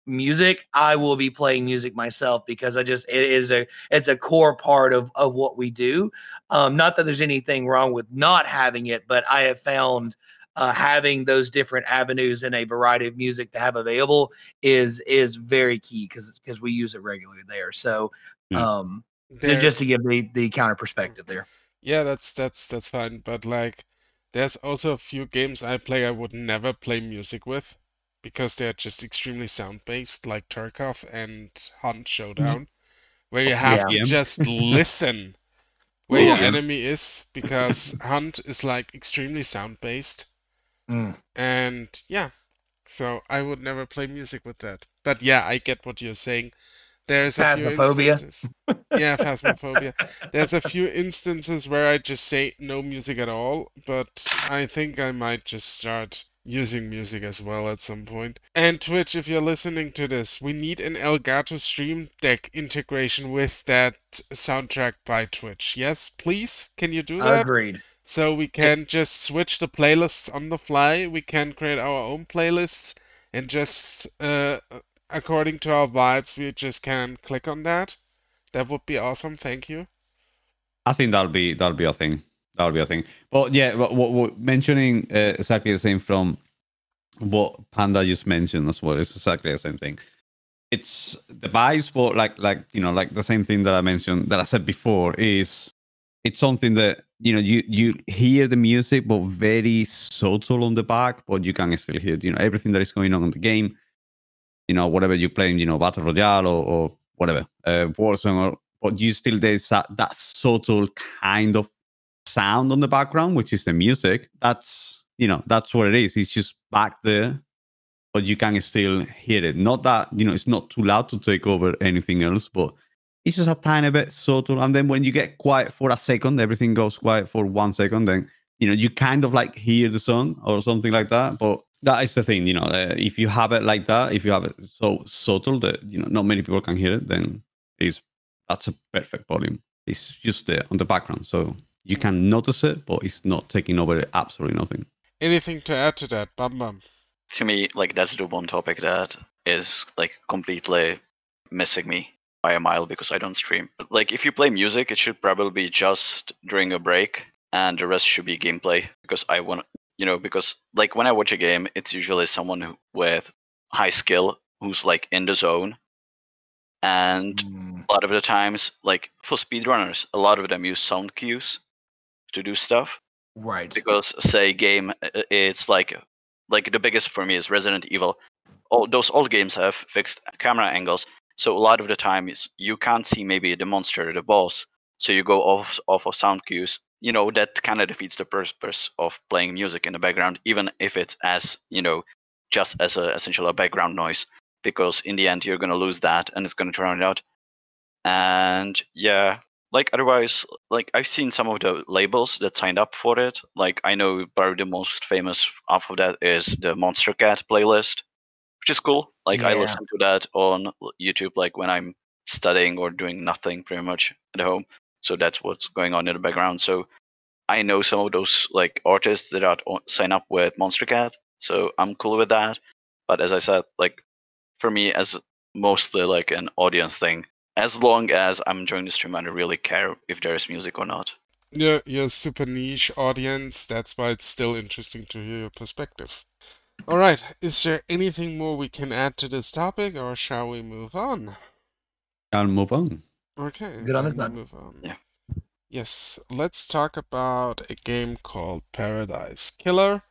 music, I will be playing music myself because I just it is a it's a core part of of what we do. Um, not that there's anything wrong with not having it, but I have found uh, having those different avenues and a variety of music to have available is is very key because because we use it regularly there. So um there, just to give the the counter perspective there. Yeah, that's that's that's fine. But like there's also a few games I play I would never play music with because they're just extremely sound based, like Tarkov and Hunt Showdown, where you have yeah. to just listen where your enemy is because Hunt is like extremely sound based Mm. And yeah, so I would never play music with that. But yeah, I get what you're saying. There's a few instances. yeah, phasmophobia. There's a few instances where I just say no music at all, but I think I might just start using music as well at some point. And Twitch, if you're listening to this, we need an Elgato Stream Deck integration with that soundtrack by Twitch. Yes, please? Can you do that? Agreed. So we can just switch the playlists on the fly. We can create our own playlists and just uh, according to our vibes, we just can click on that. That would be awesome. Thank you. I think that'll be that'll be a thing. That'll be a thing. But yeah, what, what, what mentioning uh, exactly the same from what Panda just mentioned as well. It's exactly the same thing. It's the vibes, but like like you know, like the same thing that I mentioned that I said before is it's something that you know you you hear the music but very subtle on the back but you can still hear you know everything that is going on in the game. You know whatever you're playing you know battle royale or, or whatever uh warzone or but you still there's that, that subtle kind of sound on the background which is the music. That's you know that's what it is. It's just back there but you can still hear it. Not that you know it's not too loud to take over anything else but it's just a tiny bit subtle. And then when you get quiet for a second, everything goes quiet for one second. Then you know you kind of like hear the song or something like that. But that is the thing, you know. Uh, if you have it like that, if you have it so subtle that you know not many people can hear it, then it's that's a perfect volume. It's just there on the background, so you can notice it, but it's not taking over absolutely nothing. Anything to add to that, Bum Bum? To me, like that's the one topic that is like completely missing me by a mile because I don't stream. Like if you play music, it should probably be just during a break, and the rest should be gameplay because I want, you know, because like when I watch a game, it's usually someone who, with high skill who's like in the zone, and mm. a lot of the times, like for speedrunners, a lot of them use sound cues to do stuff. Right. Because say game, it's like like the biggest for me is Resident Evil. All those old games have fixed camera angles, so a lot of the time is you can't see maybe the monster, the boss, so you go off off of sound cues. You know that kind of defeats the purpose of playing music in the background, even if it's as you know just as a essential a background noise, because in the end you're gonna lose that and it's gonna drown it out. And yeah, like otherwise like i've seen some of the labels that signed up for it like i know probably the most famous off of that is the Monstercat playlist which is cool like yeah. i listen to that on youtube like when i'm studying or doing nothing pretty much at home so that's what's going on in the background so i know some of those like artists that are sign up with Monstercat, so i'm cool with that but as i said like for me as mostly like an audience thing as long as I'm enjoying the stream, I don't really care if there is music or not. Yeah, you're a super niche audience. That's why it's still interesting to hear your perspective. All right, is there anything more we can add to this topic, or shall we move on? I'll move on. Okay. Good on his Move on. Yeah. Yes, let's talk about a game called Paradise Killer.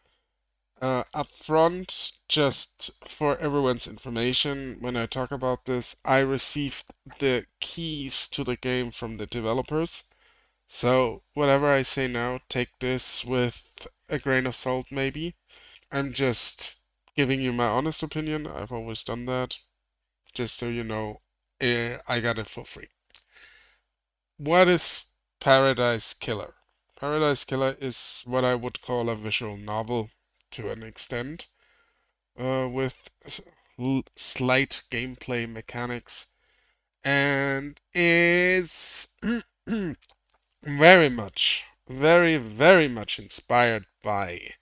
Uh, up front, just for everyone's information, when I talk about this, I received the keys to the game from the developers. So, whatever I say now, take this with a grain of salt, maybe. I'm just giving you my honest opinion. I've always done that. Just so you know, eh, I got it for free. What is Paradise Killer? Paradise Killer is what I would call a visual novel to an extent, uh, with slight gameplay mechanics, and is very much, very, very much inspired by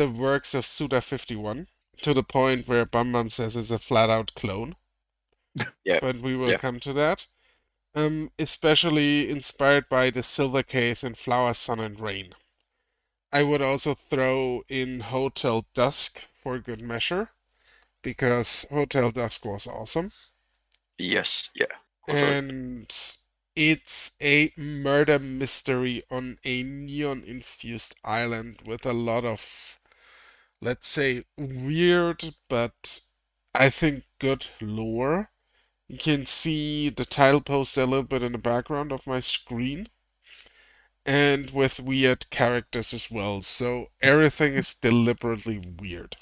the works of Suda51 to the point where Bum Bum says it's a flat out clone. Yeah. But we will yeah. come to that. Um, especially inspired by the Silver Case and Flower, Sun, and Rain. I would also throw in Hotel Dusk for good measure because Hotel Dusk was awesome. Yes, yeah. And it's a murder mystery on a neon infused island with a lot of, let's say, weird but I think good lore. You can see the title poster a little bit in the background of my screen and with weird characters as well. So everything is deliberately weird.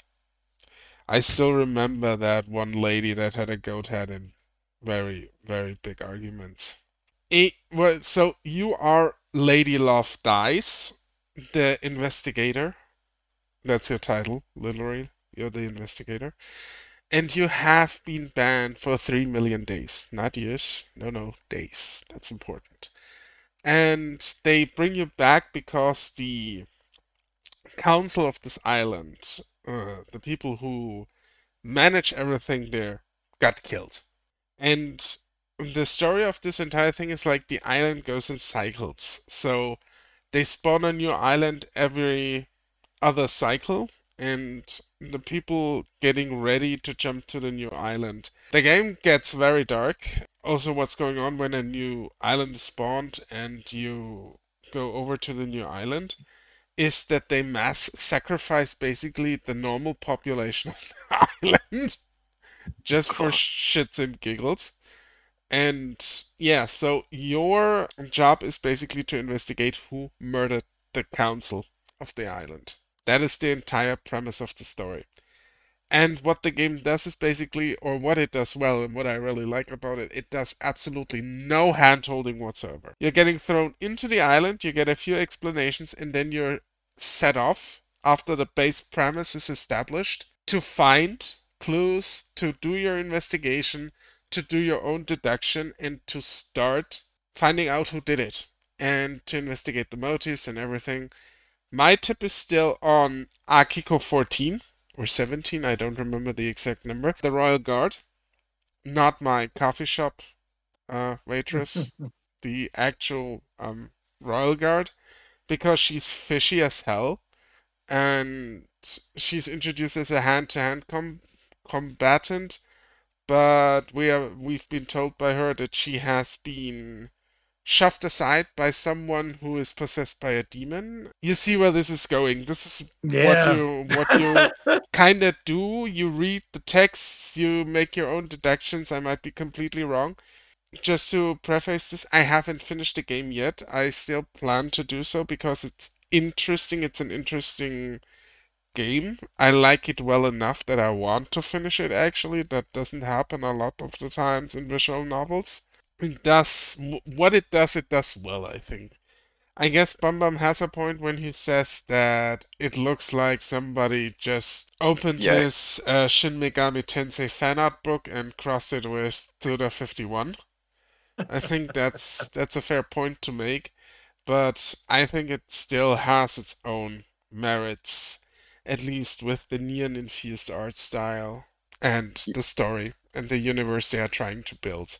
I still remember that one lady that had a goat head in very, very big arguments. It, well, so you are Lady Love Dies, the investigator. That's your title, literally. You're the investigator. And you have been banned for three million days. Not years. No, no, days. That's important and they bring you back because the council of this island, uh, the people who manage everything there, got killed. And the story of this entire thing is like the island goes in cycles. So they spawn a new island every other cycle, and the people getting ready to jump to the new island. The game gets very dark. Also, what's going on when a new island is spawned and you go over to the new island is that they mass sacrifice basically the normal population of the island just for shits and giggles. And yeah, so your job is basically to investigate who murdered the council of the island. That is the entire premise of the story. And what the game does is basically, or what it does well, and what I really like about it, it does absolutely no hand holding whatsoever. You're getting thrown into the island, you get a few explanations, and then you're set off after the base premise is established to find clues, to do your investigation, to do your own deduction, and to start finding out who did it and to investigate the motives and everything. My tip is still on Akiko 14 or 17, I don't remember the exact number. The Royal Guard, not my coffee shop uh, waitress, the actual um, Royal Guard, because she's fishy as hell and she's introduced as a hand-to-hand com- combatant but we are we've been told by her that she has been shoved aside by someone who is possessed by a demon. You see where this is going. This is Yeah. what you what you kind of do. You read the texts, you make your own deductions. I might be completely wrong. Just to preface this, I haven't finished the game yet. I still plan to do so because it's interesting. It's an interesting game. I like it well enough that I want to finish it actually. That doesn't happen a lot of the times in visual novels. It does what it does, it does well, I think. I guess Bum Bum has a point when he says that it looks like somebody just opened Yeah. his uh, Shin Megami Tensei fan art book and crossed it with Suda 51. I think that's that's a fair point to make, but I think it still has its own merits, at least with the neon infused art style and the story and the universe they are trying to build.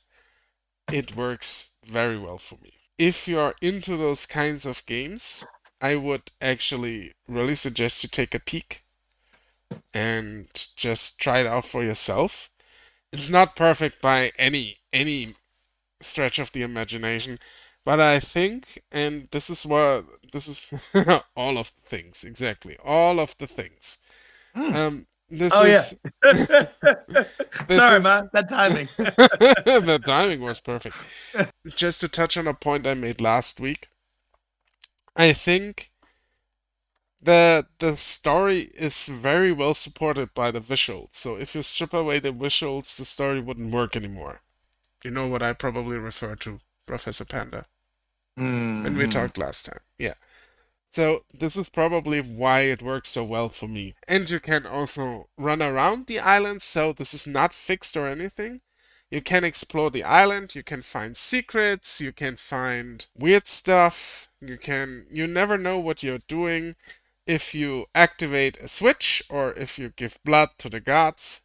It works very well for me. If you are into those kinds of games, I would actually really suggest you take a peek and just try it out for yourself. It's not perfect by any any stretch of the imagination, but I think, and this is what this is all of the things exactly, all of the things. Hmm. Um, this Oh, yeah. is This Sorry, is- man. That timing. the timing was perfect. Just to touch on a point I made last week, I think the the story is very well supported by the visuals. So if you strip away the visuals, the story wouldn't work anymore. You know what I probably refer to, Professor Panda, hmm. when we talked last time. Yeah. So this is probably why it works so well for me. And you can also run around the island, so this is not fixed or anything. You can explore the island, you can find secrets, you can find weird stuff, you can you never know what you're doing if you activate a switch or if you give blood to the gods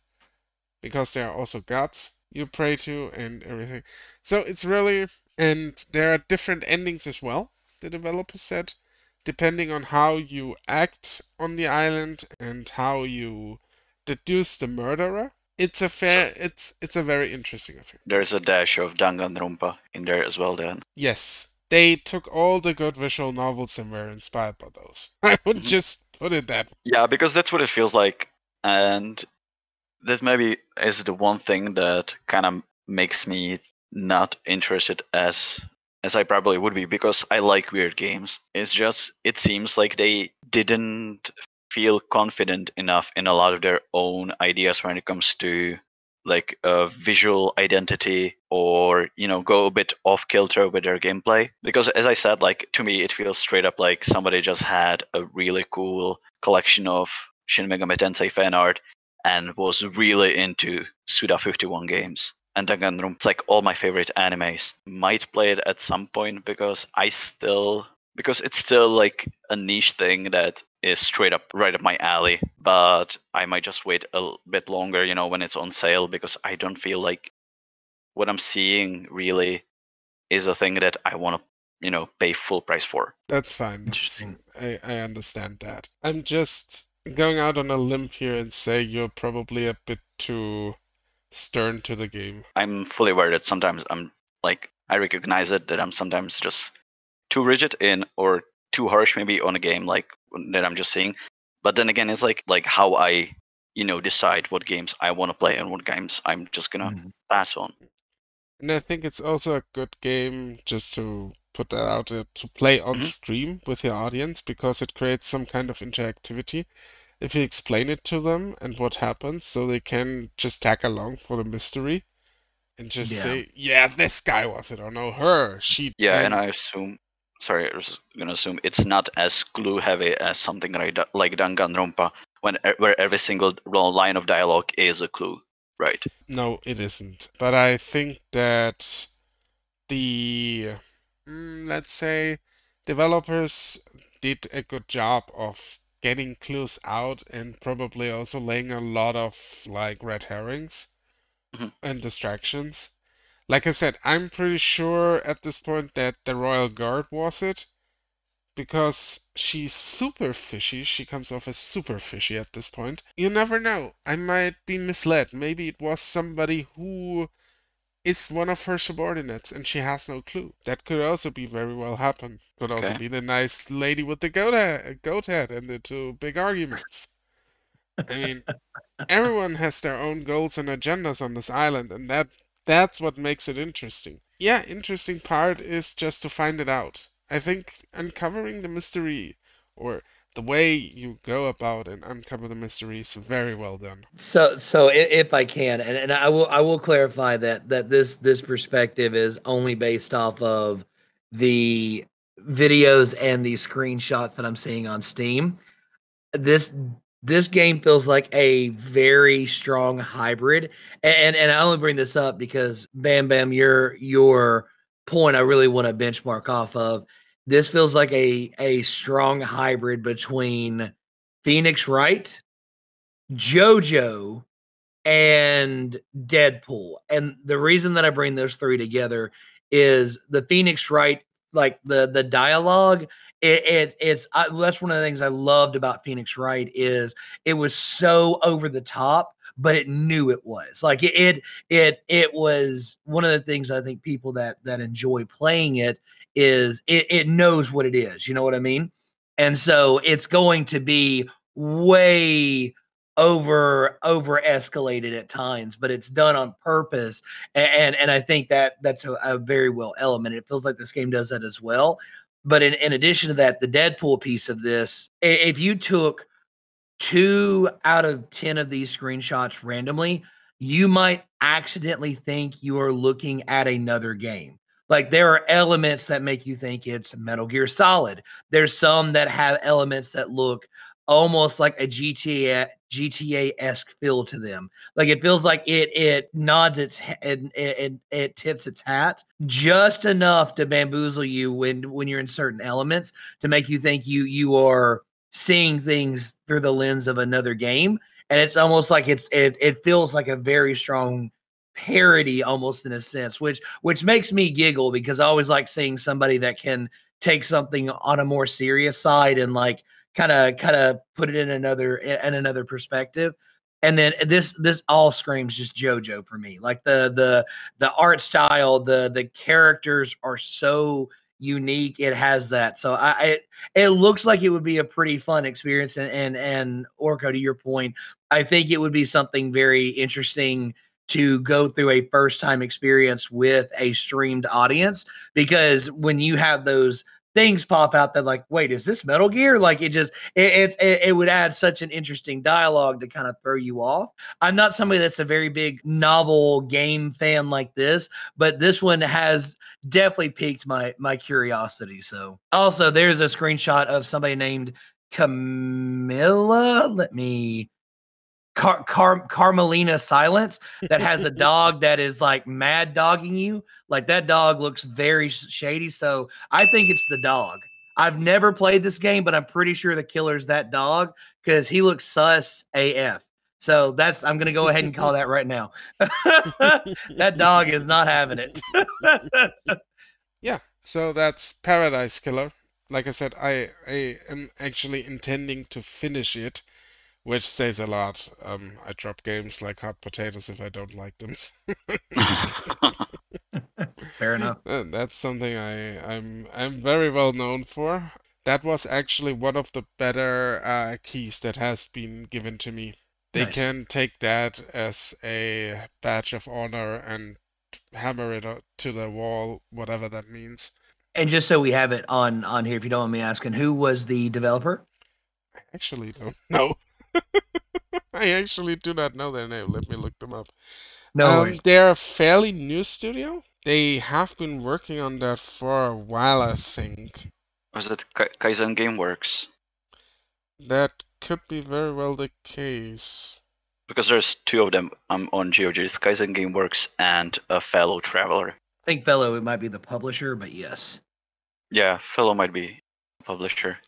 because there are also gods you pray to and everything. So it's really and there are different endings as well, the developer said depending on how you act on the island and how you deduce the murderer. It's a fair it's it's a very interesting affair. There's a dash of Danganronpa in there as well. Then Yes. They took all the good visual novels and were inspired by those. I would Mhm. just put it that way. yeah, because that's what it feels like, and that maybe is the one thing that kind of makes me not interested as as I probably would be because I like weird games. It's just it seems like they didn't feel confident enough in a lot of their own ideas when it comes to like a visual identity or you know go a bit off kilter with their gameplay because as i said like to me it feels straight up like somebody just had a really cool collection of shin megami tensei fan art and was really into suda 51 games and Danganronpa, it's like all my favorite animes. Might play it at some point because I still because it's still like a niche thing that is straight up right up my alley. But I might just wait a bit longer, you know, when it's on sale because I don't feel like what I'm seeing really is a thing that I want to, you know, pay full price for. That's fine. That's, Interesting. I, I understand that. I'm just going out on a limb here and say you're probably a bit too stern to the game. I'm fully aware that sometimes I'm like I recognize it that I'm sometimes just too rigid in or too harsh maybe on a game like that I'm just seeing. But then again, it's like like how I you know decide what games I want to play and what games I'm just gonna Mhm. pass on. And I think it's also a good game just to put that out there to play on Mhm. stream with your audience because it creates some kind of interactivity. If you explain it to them and what happens, so they can just tag along for the mystery and just Yeah. say, "Yeah, this guy was it," or "No, her." She. Yeah, and I assume. Sorry, I was gonna assume it's not as clue heavy as something like da- like Danganronpa, when where every single line of dialogue is a clue, right? No, it isn't. But I think that the, mm, let's say, developers did a good job of getting clues out and probably also laying a lot of like red herrings Mhm. and distractions. Like I said, I'm pretty sure at this point that the Royal Guard was it because she's super fishy. She comes off as super fishy at this point. You never know. I might be misled. Maybe it was somebody who is one of her subordinates and she has no clue. That could also be very well happen. Could also Okay. be the nice lady with the goat head, goat head and the two big arguments. I mean, everyone has their own goals and agendas on this island, and that that's what makes it interesting. Yeah, interesting part is just to find it out. I think uncovering the mystery or the way you go about and uncover the mystery is very well done. So, so if I can, and, and I will, I will clarify that that this this perspective is only based off of the videos and the screenshots that I'm seeing on Steam. This this game feels like a very strong hybrid, and and I only bring this up because Bam Bam, your your point, I really want to benchmark off of. This feels like a a strong hybrid between Phoenix Wright JoJo and Deadpool. And the reason that I bring those three together is the Phoenix Wright, like the the dialogue. It, it it's I, that's one of the things I loved about Phoenix Wright is it was so over the top, but it knew it was like it it it, it was one of the things I think people that that enjoy playing it is it, it knows what it is. You know what I mean? And so it's going to be way over over escalated at times but it's done on purpose a- and and i think that that's a, a very well element it feels like this game does that as well but in, in addition to that the deadpool piece of this if you took two out of ten of these screenshots randomly you might accidentally think you are looking at another game like there are elements that make you think it's metal gear solid there's some that have elements that look almost like a GTA GTA esque feel to them. Like it feels like it it nods its and it, it it tips its hat just enough to bamboozle you when when you're in certain elements to make you think you you are seeing things through the lens of another game. And it's almost like it's it it feels like a very strong parody almost in a sense, which which makes me giggle because I always like seeing somebody that can take something on a more serious side and like kind of kind of put it in another in another perspective. And then this this all screams just jojo for me. Like the the the art style the the characters are so unique. It has that. So i it, it looks like it would be a pretty fun experience. And and and orco to your point i think it would be something very interesting to go through a first time experience with a streamed audience because when you have those things pop out that like wait is this metal gear? Like it just it, it it would add such an interesting dialogue to kind of throw you off. I'm not somebody that's a very big novel game fan like this but this one has definitely piqued my my curiosity so. Also there's a screenshot of somebody named camilla? Let me Car- Car- Carmelina Silence that has a dog that is like mad dogging you. Like that dog looks very shady. So I think it's the dog. I've never played this game, but I'm pretty sure the killer's that dog because he looks sus AF. So that's I'm gonna go ahead and call that right now. that dog is not having it. Yeah, so that's Paradise Killer. Like I said, I I am actually intending to finish it, which says a lot. Um, I drop games like hot potatoes if I don't like them. Fair enough. That's something I I'm I'm very well known for. That was actually one of the better uh, keys that has been given to me. They Nice. can take that as a badge of honor and hammer it to the wall, whatever that means. And just so we have it on on here, if you don't mind me asking, who was the developer? I actually don't know. I actually do not know their name. Let me look them up. No um, they're a fairly new studio. They have been working on that for a while, I think. Was it Ka- Kaizen Gameworks? That could be very well the case. Because there's two of them um, on GOG. It's Kaizen Gameworks and a fellow traveler. I think Fellow it might be the publisher, but yes. Yeah, fellow might be publisher.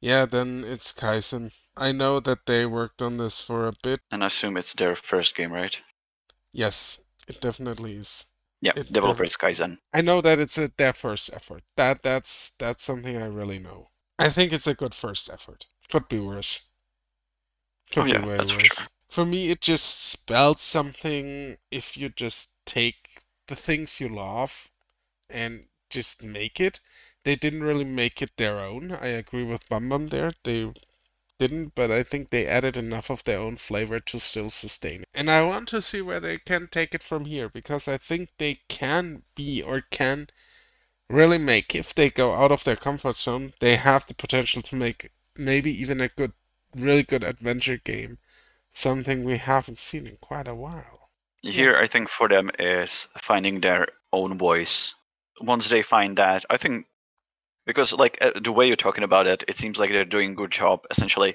Yeah, then it's Kaizen. I know that they worked on this for a bit. And I assume it's their first game, right? Yes, it definitely is. Yeah, It developer is Kaizen. I know that it's a, their first effort. That that's that's something I really know. I think it's a good first effort. Could be worse. Oh, Could Oh, yeah, be way that's for worse. sure. For me, it just spelled something. If you just take the things you love and just make it, they didn't really make it their own. I agree with Bum Bum there. They didn't, but I think they added enough of their own flavor to still sustain it. And I want to see where they can take it from here because I think they can be or can really make, if they go out of their comfort zone, they have the potential to make maybe even a good, really good adventure game. Something we haven't seen in quite a while. Here, I think for them is finding their own voice. Once they find that, I think because like uh, the way you're talking about it, it seems like they're doing a good job, essentially,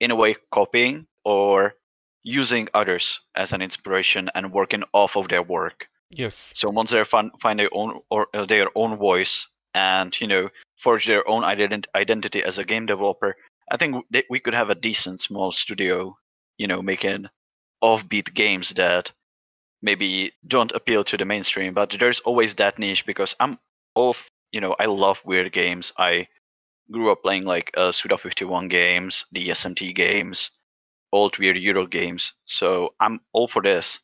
in a way, copying or using others as an inspiration and working off of their work. Yes. So once they find find their own or uh, their own voice and you know forge their own ident- identity as a game developer, I think w- they, we could have a decent small studio, you know, making offbeat games that maybe don't appeal to the mainstream. But there's always that niche because I'm off. You know, I love weird games. I grew up playing like uh, Suda 51 games, the SMT games, old weird Euro games. So I'm all for this.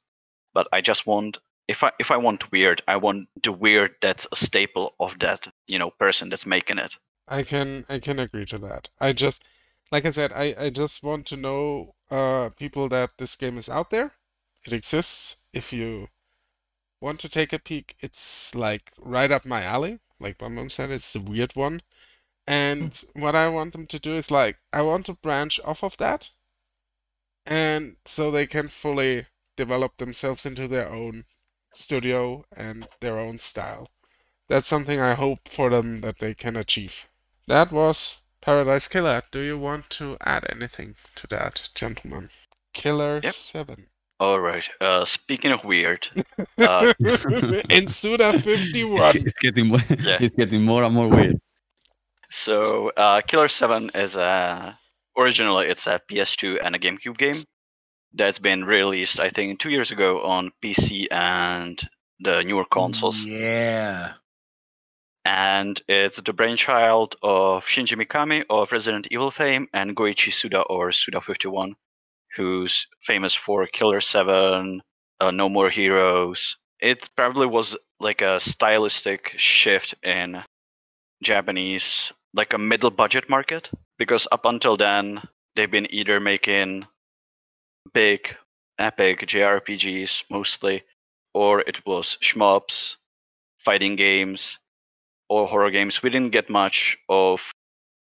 But I just want if I if I want weird, I want the weird that's a staple of that you know person that's making it. I can I can agree to that. I just like I said, I, I just want to know uh people that this game is out there. It exists. If you want to take a peek, it's like right up my alley. Like Bum Bum said, it's a weird one. Mm-hmm. And what I want them to do is like I want to branch off of that and so they can fully develop themselves into their own studio and their own style. That's something I hope for them that they can achieve. That was Paradise Killer. Do you want to add anything to that, gentlemen? Killer Yep. 7. All right. Uh, speaking of weird, uh, In Suda 51. it's getting more, Yeah. it's getting more and more weird. so uh, Killer Seven is a originally it's a PS2 and a GameCube game that's been released I think two years ago on PC and the newer consoles. Yeah. and it's the brainchild of Shinji Mikami of Resident Evil fame and Goichi Suda or Suda51, who's famous for Killer 7, uh, No More Heroes. It probably was like a stylistic shift in Japanese, like a middle budget market, because up until then, they've been either making big, epic JRPGs mostly, or it was shmups, fighting games, or horror games. We didn't get much of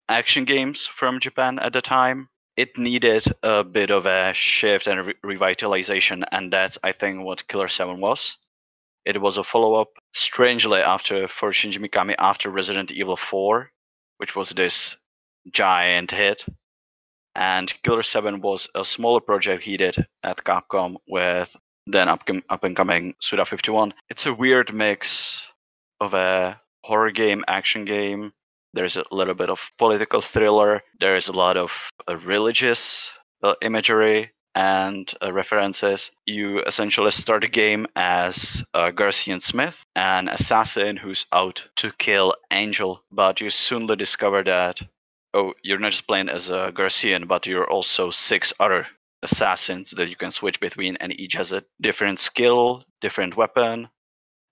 action games from Japan at the time. It needed a bit of a shift and re- revitalization, and that's I think what Killer Seven was. It was a follow-up, strangely after for Shinji Mikami after Resident Evil 4, which was this giant hit. And Killer 7 was a smaller project he did at Capcom with then up, up and coming Suda 51. It's a weird mix of a horror game, action game. There's a little bit of political thriller. There is a lot of uh, religious uh, imagery and uh, references. You essentially start the game as uh, Garcian Smith, an assassin who's out to kill Angel, but you soonly discover that oh, you're not just playing as a Garcian, but you're also six other assassins that you can switch between, and each has a different skill, different weapon,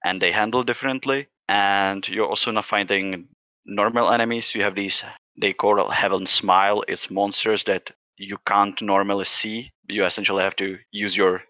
and they handle differently. And you're also not finding normal enemies. You have these they call Heaven Smile. It's monsters that you can't normally see. You essentially have to use your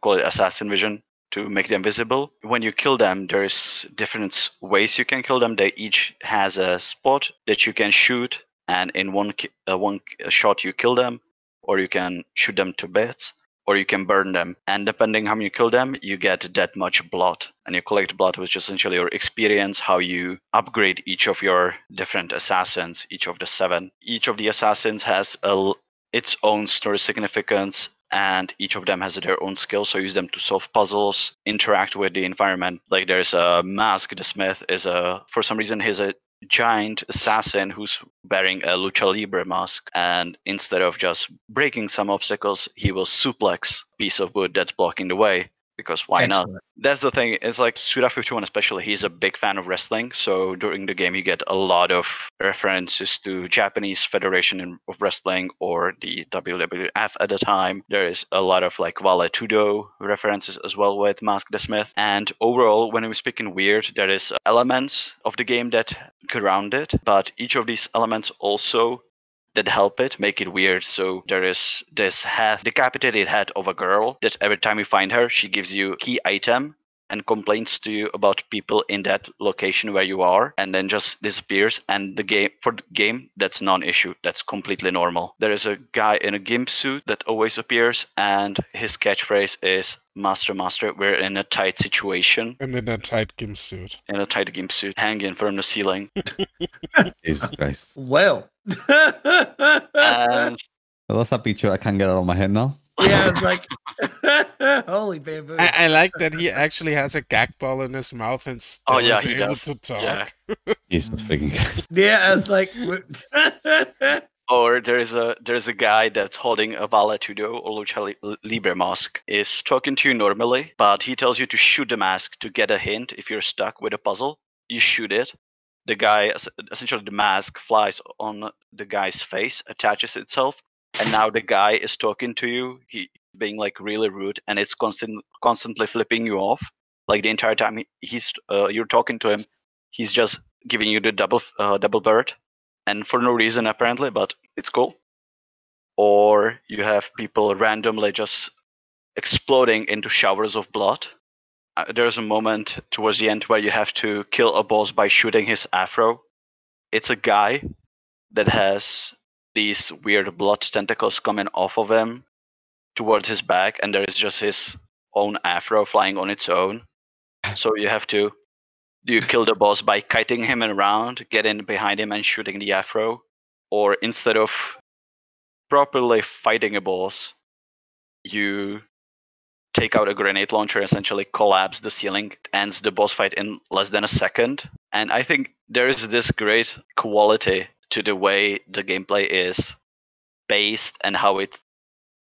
call it assassin vision to make them visible. When you kill them, there's different ways you can kill them. They each has a spot that you can shoot, and in one uh, one shot you kill them. or you can shoot them to bits, or you can burn them. And depending how you kill them, you get that much blood. And you collect blood, which is essentially your experience, how you upgrade each of your different assassins, each of the seven. Each of the assassins has a, its own story significance, and each of them has their own skills. So use them to solve puzzles, interact with the environment. Like there's a Mask, de Smith is a, for some reason, he's a giant assassin who's wearing a lucha libre mask and instead of just breaking some obstacles he will suplex piece of wood that's blocking the way because why not? That's the thing it's like suda51 especially he's a big fan of wrestling so during the game you get a lot of references to japanese federation of wrestling or the wwf at the time. There is a lot of like vale tudo references as well with mask de smith. And overall when we're speaking weird there is elements of the game that ground it but each of these elements also that help it make it weird. So there is this half decapitated head of a girl that every time you find her, she gives you key item and complains to you about people in that location where you are and then just disappears and the game for the game that's non-issue that's completely normal there is a guy in a gimp suit that always appears and his catchphrase is master master we're in a tight situation And in a tight gimp suit. in a tight gimp suit hanging from the ceiling Jesus Christ. Well. And So that's a picture I can't get out of my head now. yeah, it's like holy bamboo. I, I like that he actually has a gag ball in his mouth and still Oh, yeah, is he able does. to talk. Yeah. Jesus freaking Christ. yeah, I was like or there's a there's a guy that's holding a Vale Tudo or Lucha Li- Libre mask is talking to you normally, but he tells you to shoot the mask to get a hint if you're stuck with a puzzle. You shoot it. The guy, essentially, the mask flies on the guy's face, attaches itself, and now the guy is talking to you. He being like really rude, and it's constant, constantly flipping you off. Like the entire time he, he's uh, you're talking to him, he's just giving you the double uh, double bird and for no reason apparently, but it's cool. Or you have people randomly just exploding into showers of blood. Uh, there's a moment towards the end where you have to kill a boss by shooting his afro. It's a guy that has these weird blood tentacles coming off of him towards his back, and there is just his own afro flying on its own. So you have to you kill the boss by kiting him around, get in behind him and shooting the afro? Or instead of properly fighting a boss, you take out a grenade launcher, essentially collapse the ceiling, ends the boss fight in less than a second. And I think there is this great quality to the way the gameplay is based and how it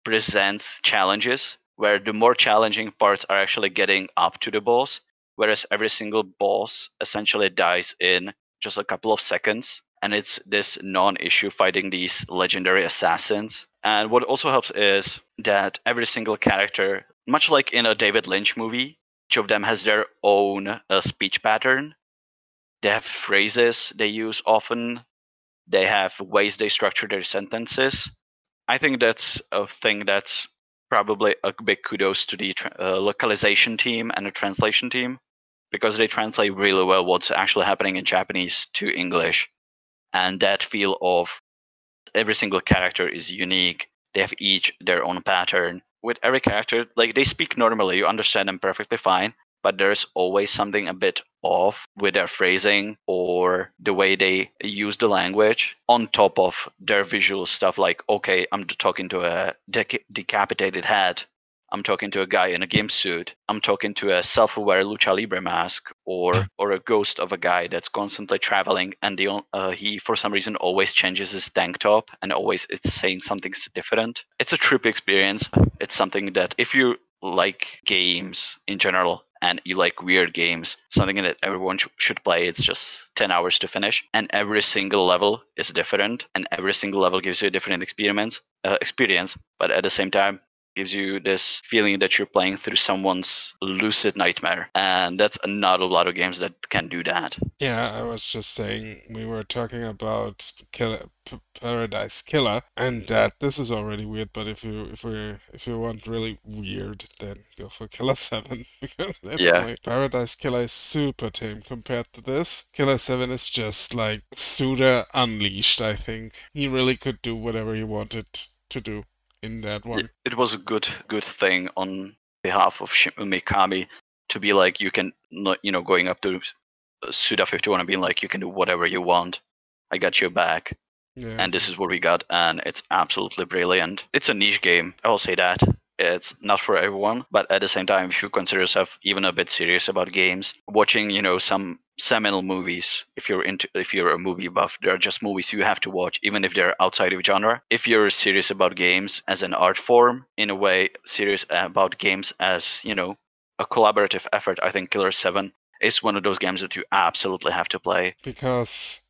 presents challenges, where the more challenging parts are actually getting up to the boss whereas every single boss essentially dies in just a couple of seconds and it's this non-issue fighting these legendary assassins and what also helps is that every single character much like in a david lynch movie each of them has their own uh, speech pattern. They have phrases they use often. They have ways they structure their sentences. I think that's a thing that's probably a big kudos to the tra- uh, localization team and the translation team because they translate really well what's actually happening in Japanese to English. And that feel of every single character is unique. They have each their own pattern. With every character, like they speak normally, you understand them perfectly fine, but there's always something a bit off with their phrasing or the way they use the language on top of their visual stuff like okay i'm talking to a dec- decapitated head i'm talking to a guy in a game suit i'm talking to a self-aware lucha libre mask or or a ghost of a guy that's constantly traveling and the, uh, he for some reason always changes his tank top and always it's saying something different it's a trip experience it's something that if you like games in general and you like weird games, something that everyone sh- should play. It's just 10 hours to finish, and every single level is different, and every single level gives you a different experience. Uh, experience, but at the same time, gives you this feeling that you're playing through someone's lucid nightmare, and that's not a lot of games that can do that. Yeah, I was just saying we were talking about Killer, P- Paradise Killer, and that this is already weird. But if you if we if you want really weird, then go for Killer Seven because it's Yeah. like Paradise Killer is super tame compared to this. Killer Seven is just like Suda unleashed. I think he really could do whatever he wanted to do. In that one. It was a good good thing on behalf of Mikami to be like you can not you know going up to uh, Suda 51 and being like you can do whatever you want. I got your back. Yeah. and this is what we got and it's absolutely brilliant it's a niche game i will say that it's not for everyone but at the same time if you consider yourself even a bit serious about games watching you know some seminal movies if you're into if you're a movie buff there are just movies you have to watch even if they're outside of genre. If you're serious about games as an art form in a way serious about games as you know a collaborative effort i think killer 7 is one of those games that you absolutely have to play. Because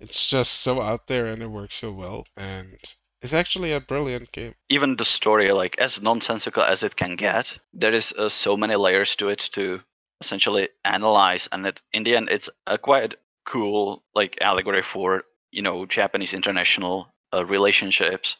it's just so out there and it works so well and it's actually a brilliant game. Even the story like as nonsensical as it can get there is uh, so many layers to it to essentially analyze and it, in the end it's a quite cool like allegory for you know japanese international uh, relationships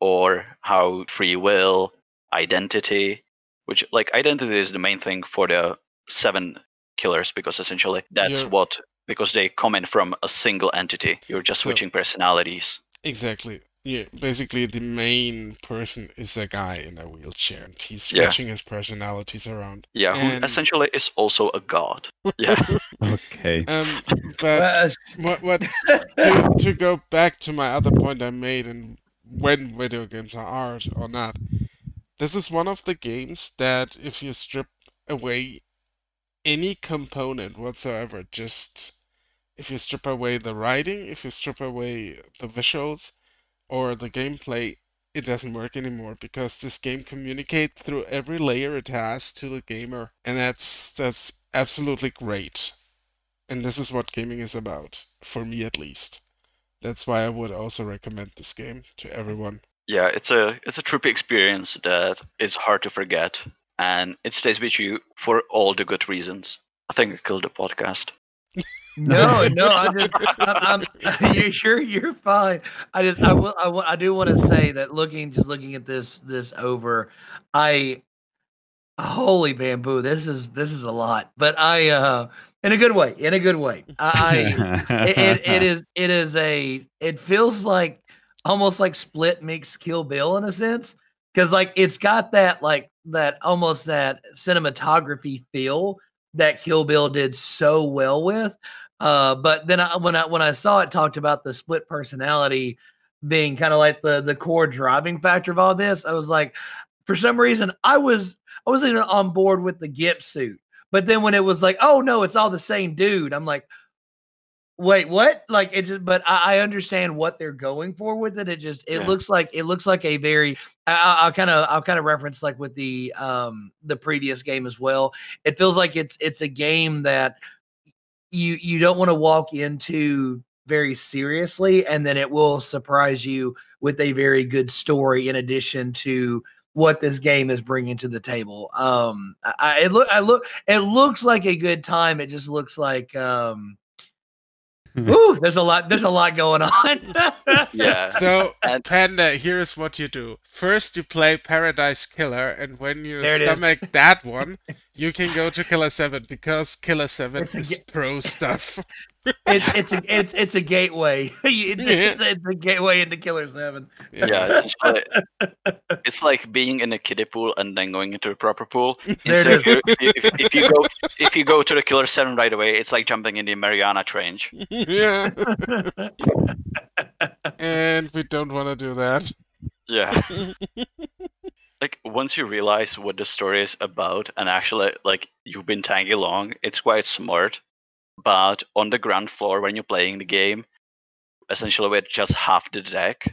or how free will identity which like identity is the main thing for the seven killers because essentially that's what because they come in from a single entity. You're just So- switching personalities. Exactly yeah basically the main person is a guy in a wheelchair and he's Yeah. switching his personalities around yeah who essentially is also a god yeah Okay. um but what what to to go back to my other point I made and when video games are art or not, this is one of the games that if you strip away any component whatsoever, just if you strip away the writing, if you strip away the visuals or the gameplay, it doesn't work anymore because this game communicates through every layer it has to the gamer, and that's that's absolutely great. And this is what gaming is about, for me at least. That's why I would also recommend this game to everyone. yeah it's a it's a trippy experience that is hard to forget and it stays with you for all the good reasons i think i killed the podcast No, no, I just, I'm, I'm you sure you're fine. I just, I will, I, will, I do want to say that looking, just looking at this, this over, I, holy bamboo, this is, this is a lot, but I, uh, in a good way, in a good way. I, I it, it, it is, it is a, it feels like almost like Split makes Kill Bill in a sense, because like it's got that like that almost that cinematography feel that Kill Bill did so well with. Uh, but then I, when I when I saw it talked about the split personality being kind of like the the core driving factor of all this, I was like, for some reason, I was I wasn't on board with the gimp suit. But then when it was like, oh no, it's all the same dude, I'm like, wait, what? Like it just, but I, I understand what they're going for with it. It just it Yeah. looks like it looks like a very I- I, I'll kind of I'll kind of reference like with the um the previous game as well. It feels like it's it's a game that you you don't want to walk into very seriously and then it will surprise you with a very good story in addition to what this game is bringing to the table um i I- it look i look it looks like a good time it just looks like um Ooh, there's a lot there's a lot going on yeah So, Panda, here's what you do. First, you play Paradise Killer, and when you There stomach that one, you can go to Killer 7 because Killer 7 is pro stuff. it's it's a it's it's a gateway. It's, Yeah. it's, it's a gateway into killer seven. Yeah essentially, it's like being in a kiddie pool and then going into a proper pool. There Instead, if, you- if, if you go if you go to the killer 7 right away it's like jumping in the mariana trench. Yeah. and we don't want to do that. yeah. Like once you realize what the story is about and actually like you've been tagging along it's quite smart but on the ground floor when you're playing the game essentially with just half the deck.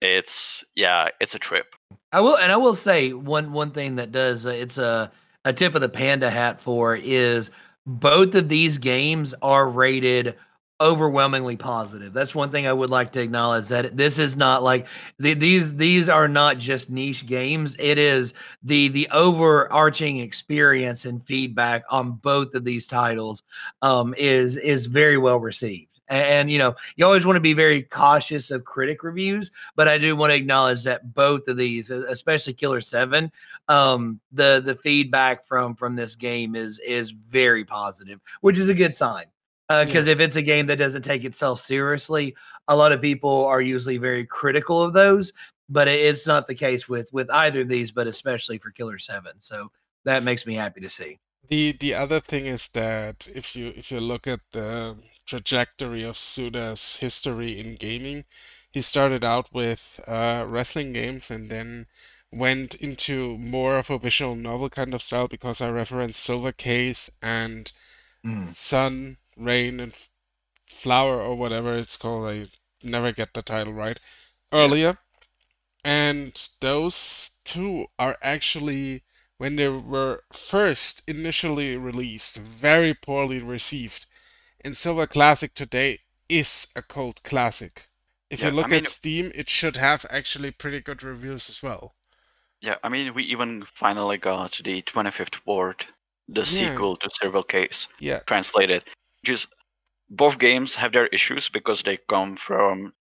It's yeah it's a trip. I will, and I will say one one thing that does uh, it's a a tip of the panda hat for is both of these games are rated overwhelmingly positive. That's one thing I would like to acknowledge that this is not like the, these these are not just niche games. It is the the overarching experience and feedback on both of these titles um, is is very well received. And, and you know, you always want to be very cautious of critic reviews but I do want to acknowledge that both of these, especially Killer Seven, um, the the feedback from from this game is is very positive, which is a good sign. Because if it's a game that doesn't take itself seriously, a lot of people are usually very critical of those. but it's not the case with with either of these, but especially for Killer Seven. So that makes me happy to see. The the other thing is that if you if you look at the trajectory of Suda's history in gaming, he started out with uh, wrestling games and then went into more of a visual novel kind of style because I referenced Silver Case and Sun, Rain, and Flower or whatever it's called. I never get the title right earlier. And those two are actually, when they were first initially released, very poorly received. And Silver Classic today is a cult classic. If Yeah, you I look mean- at Steam, it should have actually pretty good reviews as well. Yeah, I mean, we even finally got the 25th Ward, the Yeah. sequel to Silver Case, Yeah, translated. Is, both games have their issues because they come from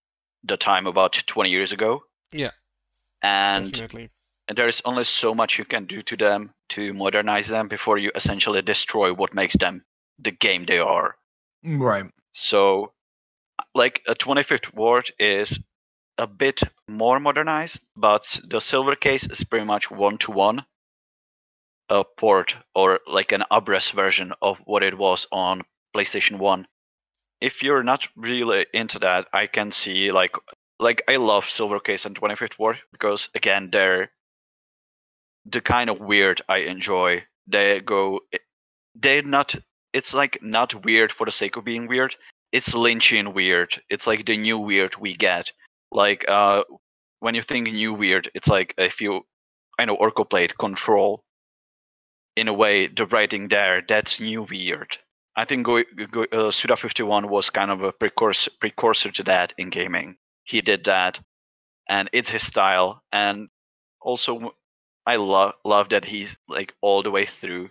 the time about 20 years ago. Yeah, And definitely. and there is only so much you can do to them to modernize them before you essentially destroy what makes them the game they are. Right. So, like a 25th Ward is a bit more modernized, but the Silver Case is pretty much one to one a port or like an upres version of what it was on PlayStation 1. If you're not really into that, I can see like like I love Silver Case and 25th Ward because again they're the kind of weird I enjoy. They go they're not it's like not weird for the sake of being weird. It's Lynchian weird. It's like the new weird we get. Like uh when you think new weird, it's like if you I know Orco played Control. In a way, the writing there, that's new weird. I think Go, Go, uh, Suda 51 was kind of a precursor precursor to that in gaming. He did that, and it's his style. And also, I love love that he's like all the way through.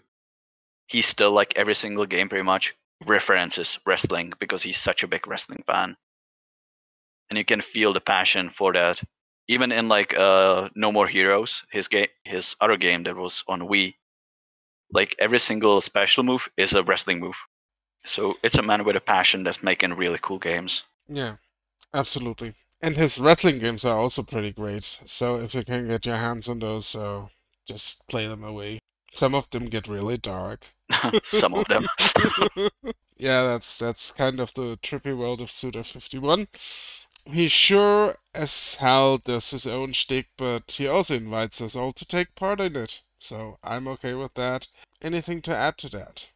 He's still like every single game pretty much references wrestling because he's such a big wrestling fan, and you can feel the passion for that. Even in like uh, No More Heroes, his game, his other game that was on Wii, like every single special move is a wrestling move. So it's a man with a passion that's making really cool games. Yeah, absolutely. And his wrestling games are also pretty great. So if you can get your hands on those, so just play them away. Some of them get really dark. Some of them. yeah, that's that's kind of the trippy world of Suda 51. He sure as hell does his own shtick, but he also invites us all to take part in it. So I'm okay with that. Anything to add to that?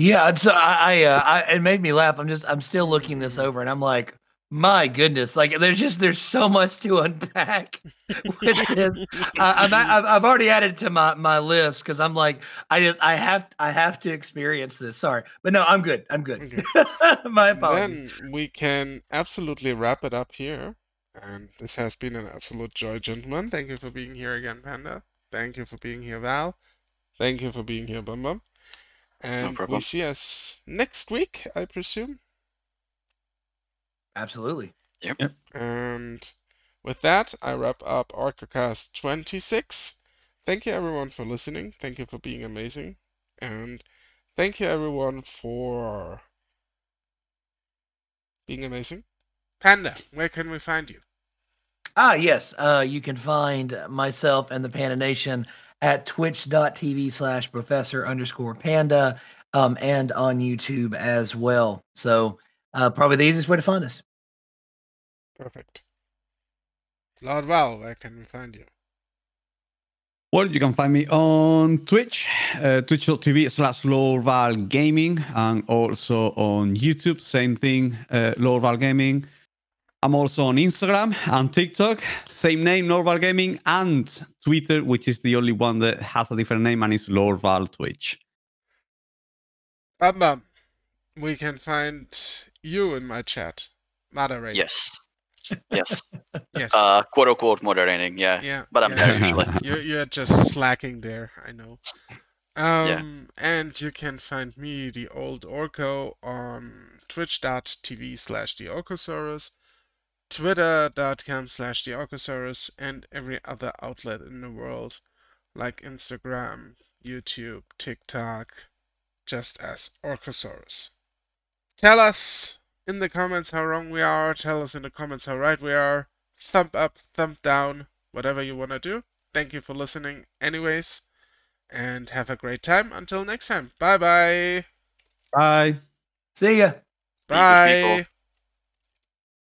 Yeah, so I, I, uh, I, it made me laugh. I'm just, I'm still looking this over, and I'm like, my goodness, like there's just, there's so much to unpack with this. I, I'm, I've, already added to my my list because I'm like, I just, I have, I have to experience this. Sorry, but no, I'm good. I'm good. my apologies. Then we can absolutely wrap it up here. And this has been an absolute joy, gentlemen. Thank you for being here again, Panda. Thank you for being here, Val. Thank you for being here, Bum Bum. And we problem. see us next week, I presume. Absolutely. Yep. And with that, I wrap up Orcocast 26. Thank you, everyone, for listening. Thank you for being amazing. And thank you, everyone, for being amazing. Panda, where can we find you? Ah, yes. Uh, you can find myself and the Panda Nation at twitch.tv slash professor underscore panda um, and on YouTube as well. So, uh, probably the easiest way to find us. Perfect. Lord Val, where can we find you? Well, you can find me on Twitch, uh, twitch.tv slash LordVal Gaming, and also on YouTube, same thing, uh, LordVal Gaming. I'm also on Instagram and TikTok, same name, LordVal Gaming, and Twitter, which is the only one that has a different name, and is LordVal Twitch. Bum Bum, we can find you in my chat. moderating. Yes. Yes. Yes. Uh, quote unquote moderating. Yeah. yeah. but I'm yeah. there usually. You're, you're just slacking there, I know. Um, And you can find me, the old Orco, on twitch.tv slash the Orcosaurus, twitter.com slash the Orcosaurus, and every other outlet in the world, like Instagram, YouTube, TikTok, just as Orcosaurus. Tell us in the comments how wrong we are, tell us in the comments how right we are. Thumb up, thumb down, whatever you want to do. Thank you for listening, anyways, and have a great time. Until next time. Bye bye. Bye. See ya. Be good. Bye.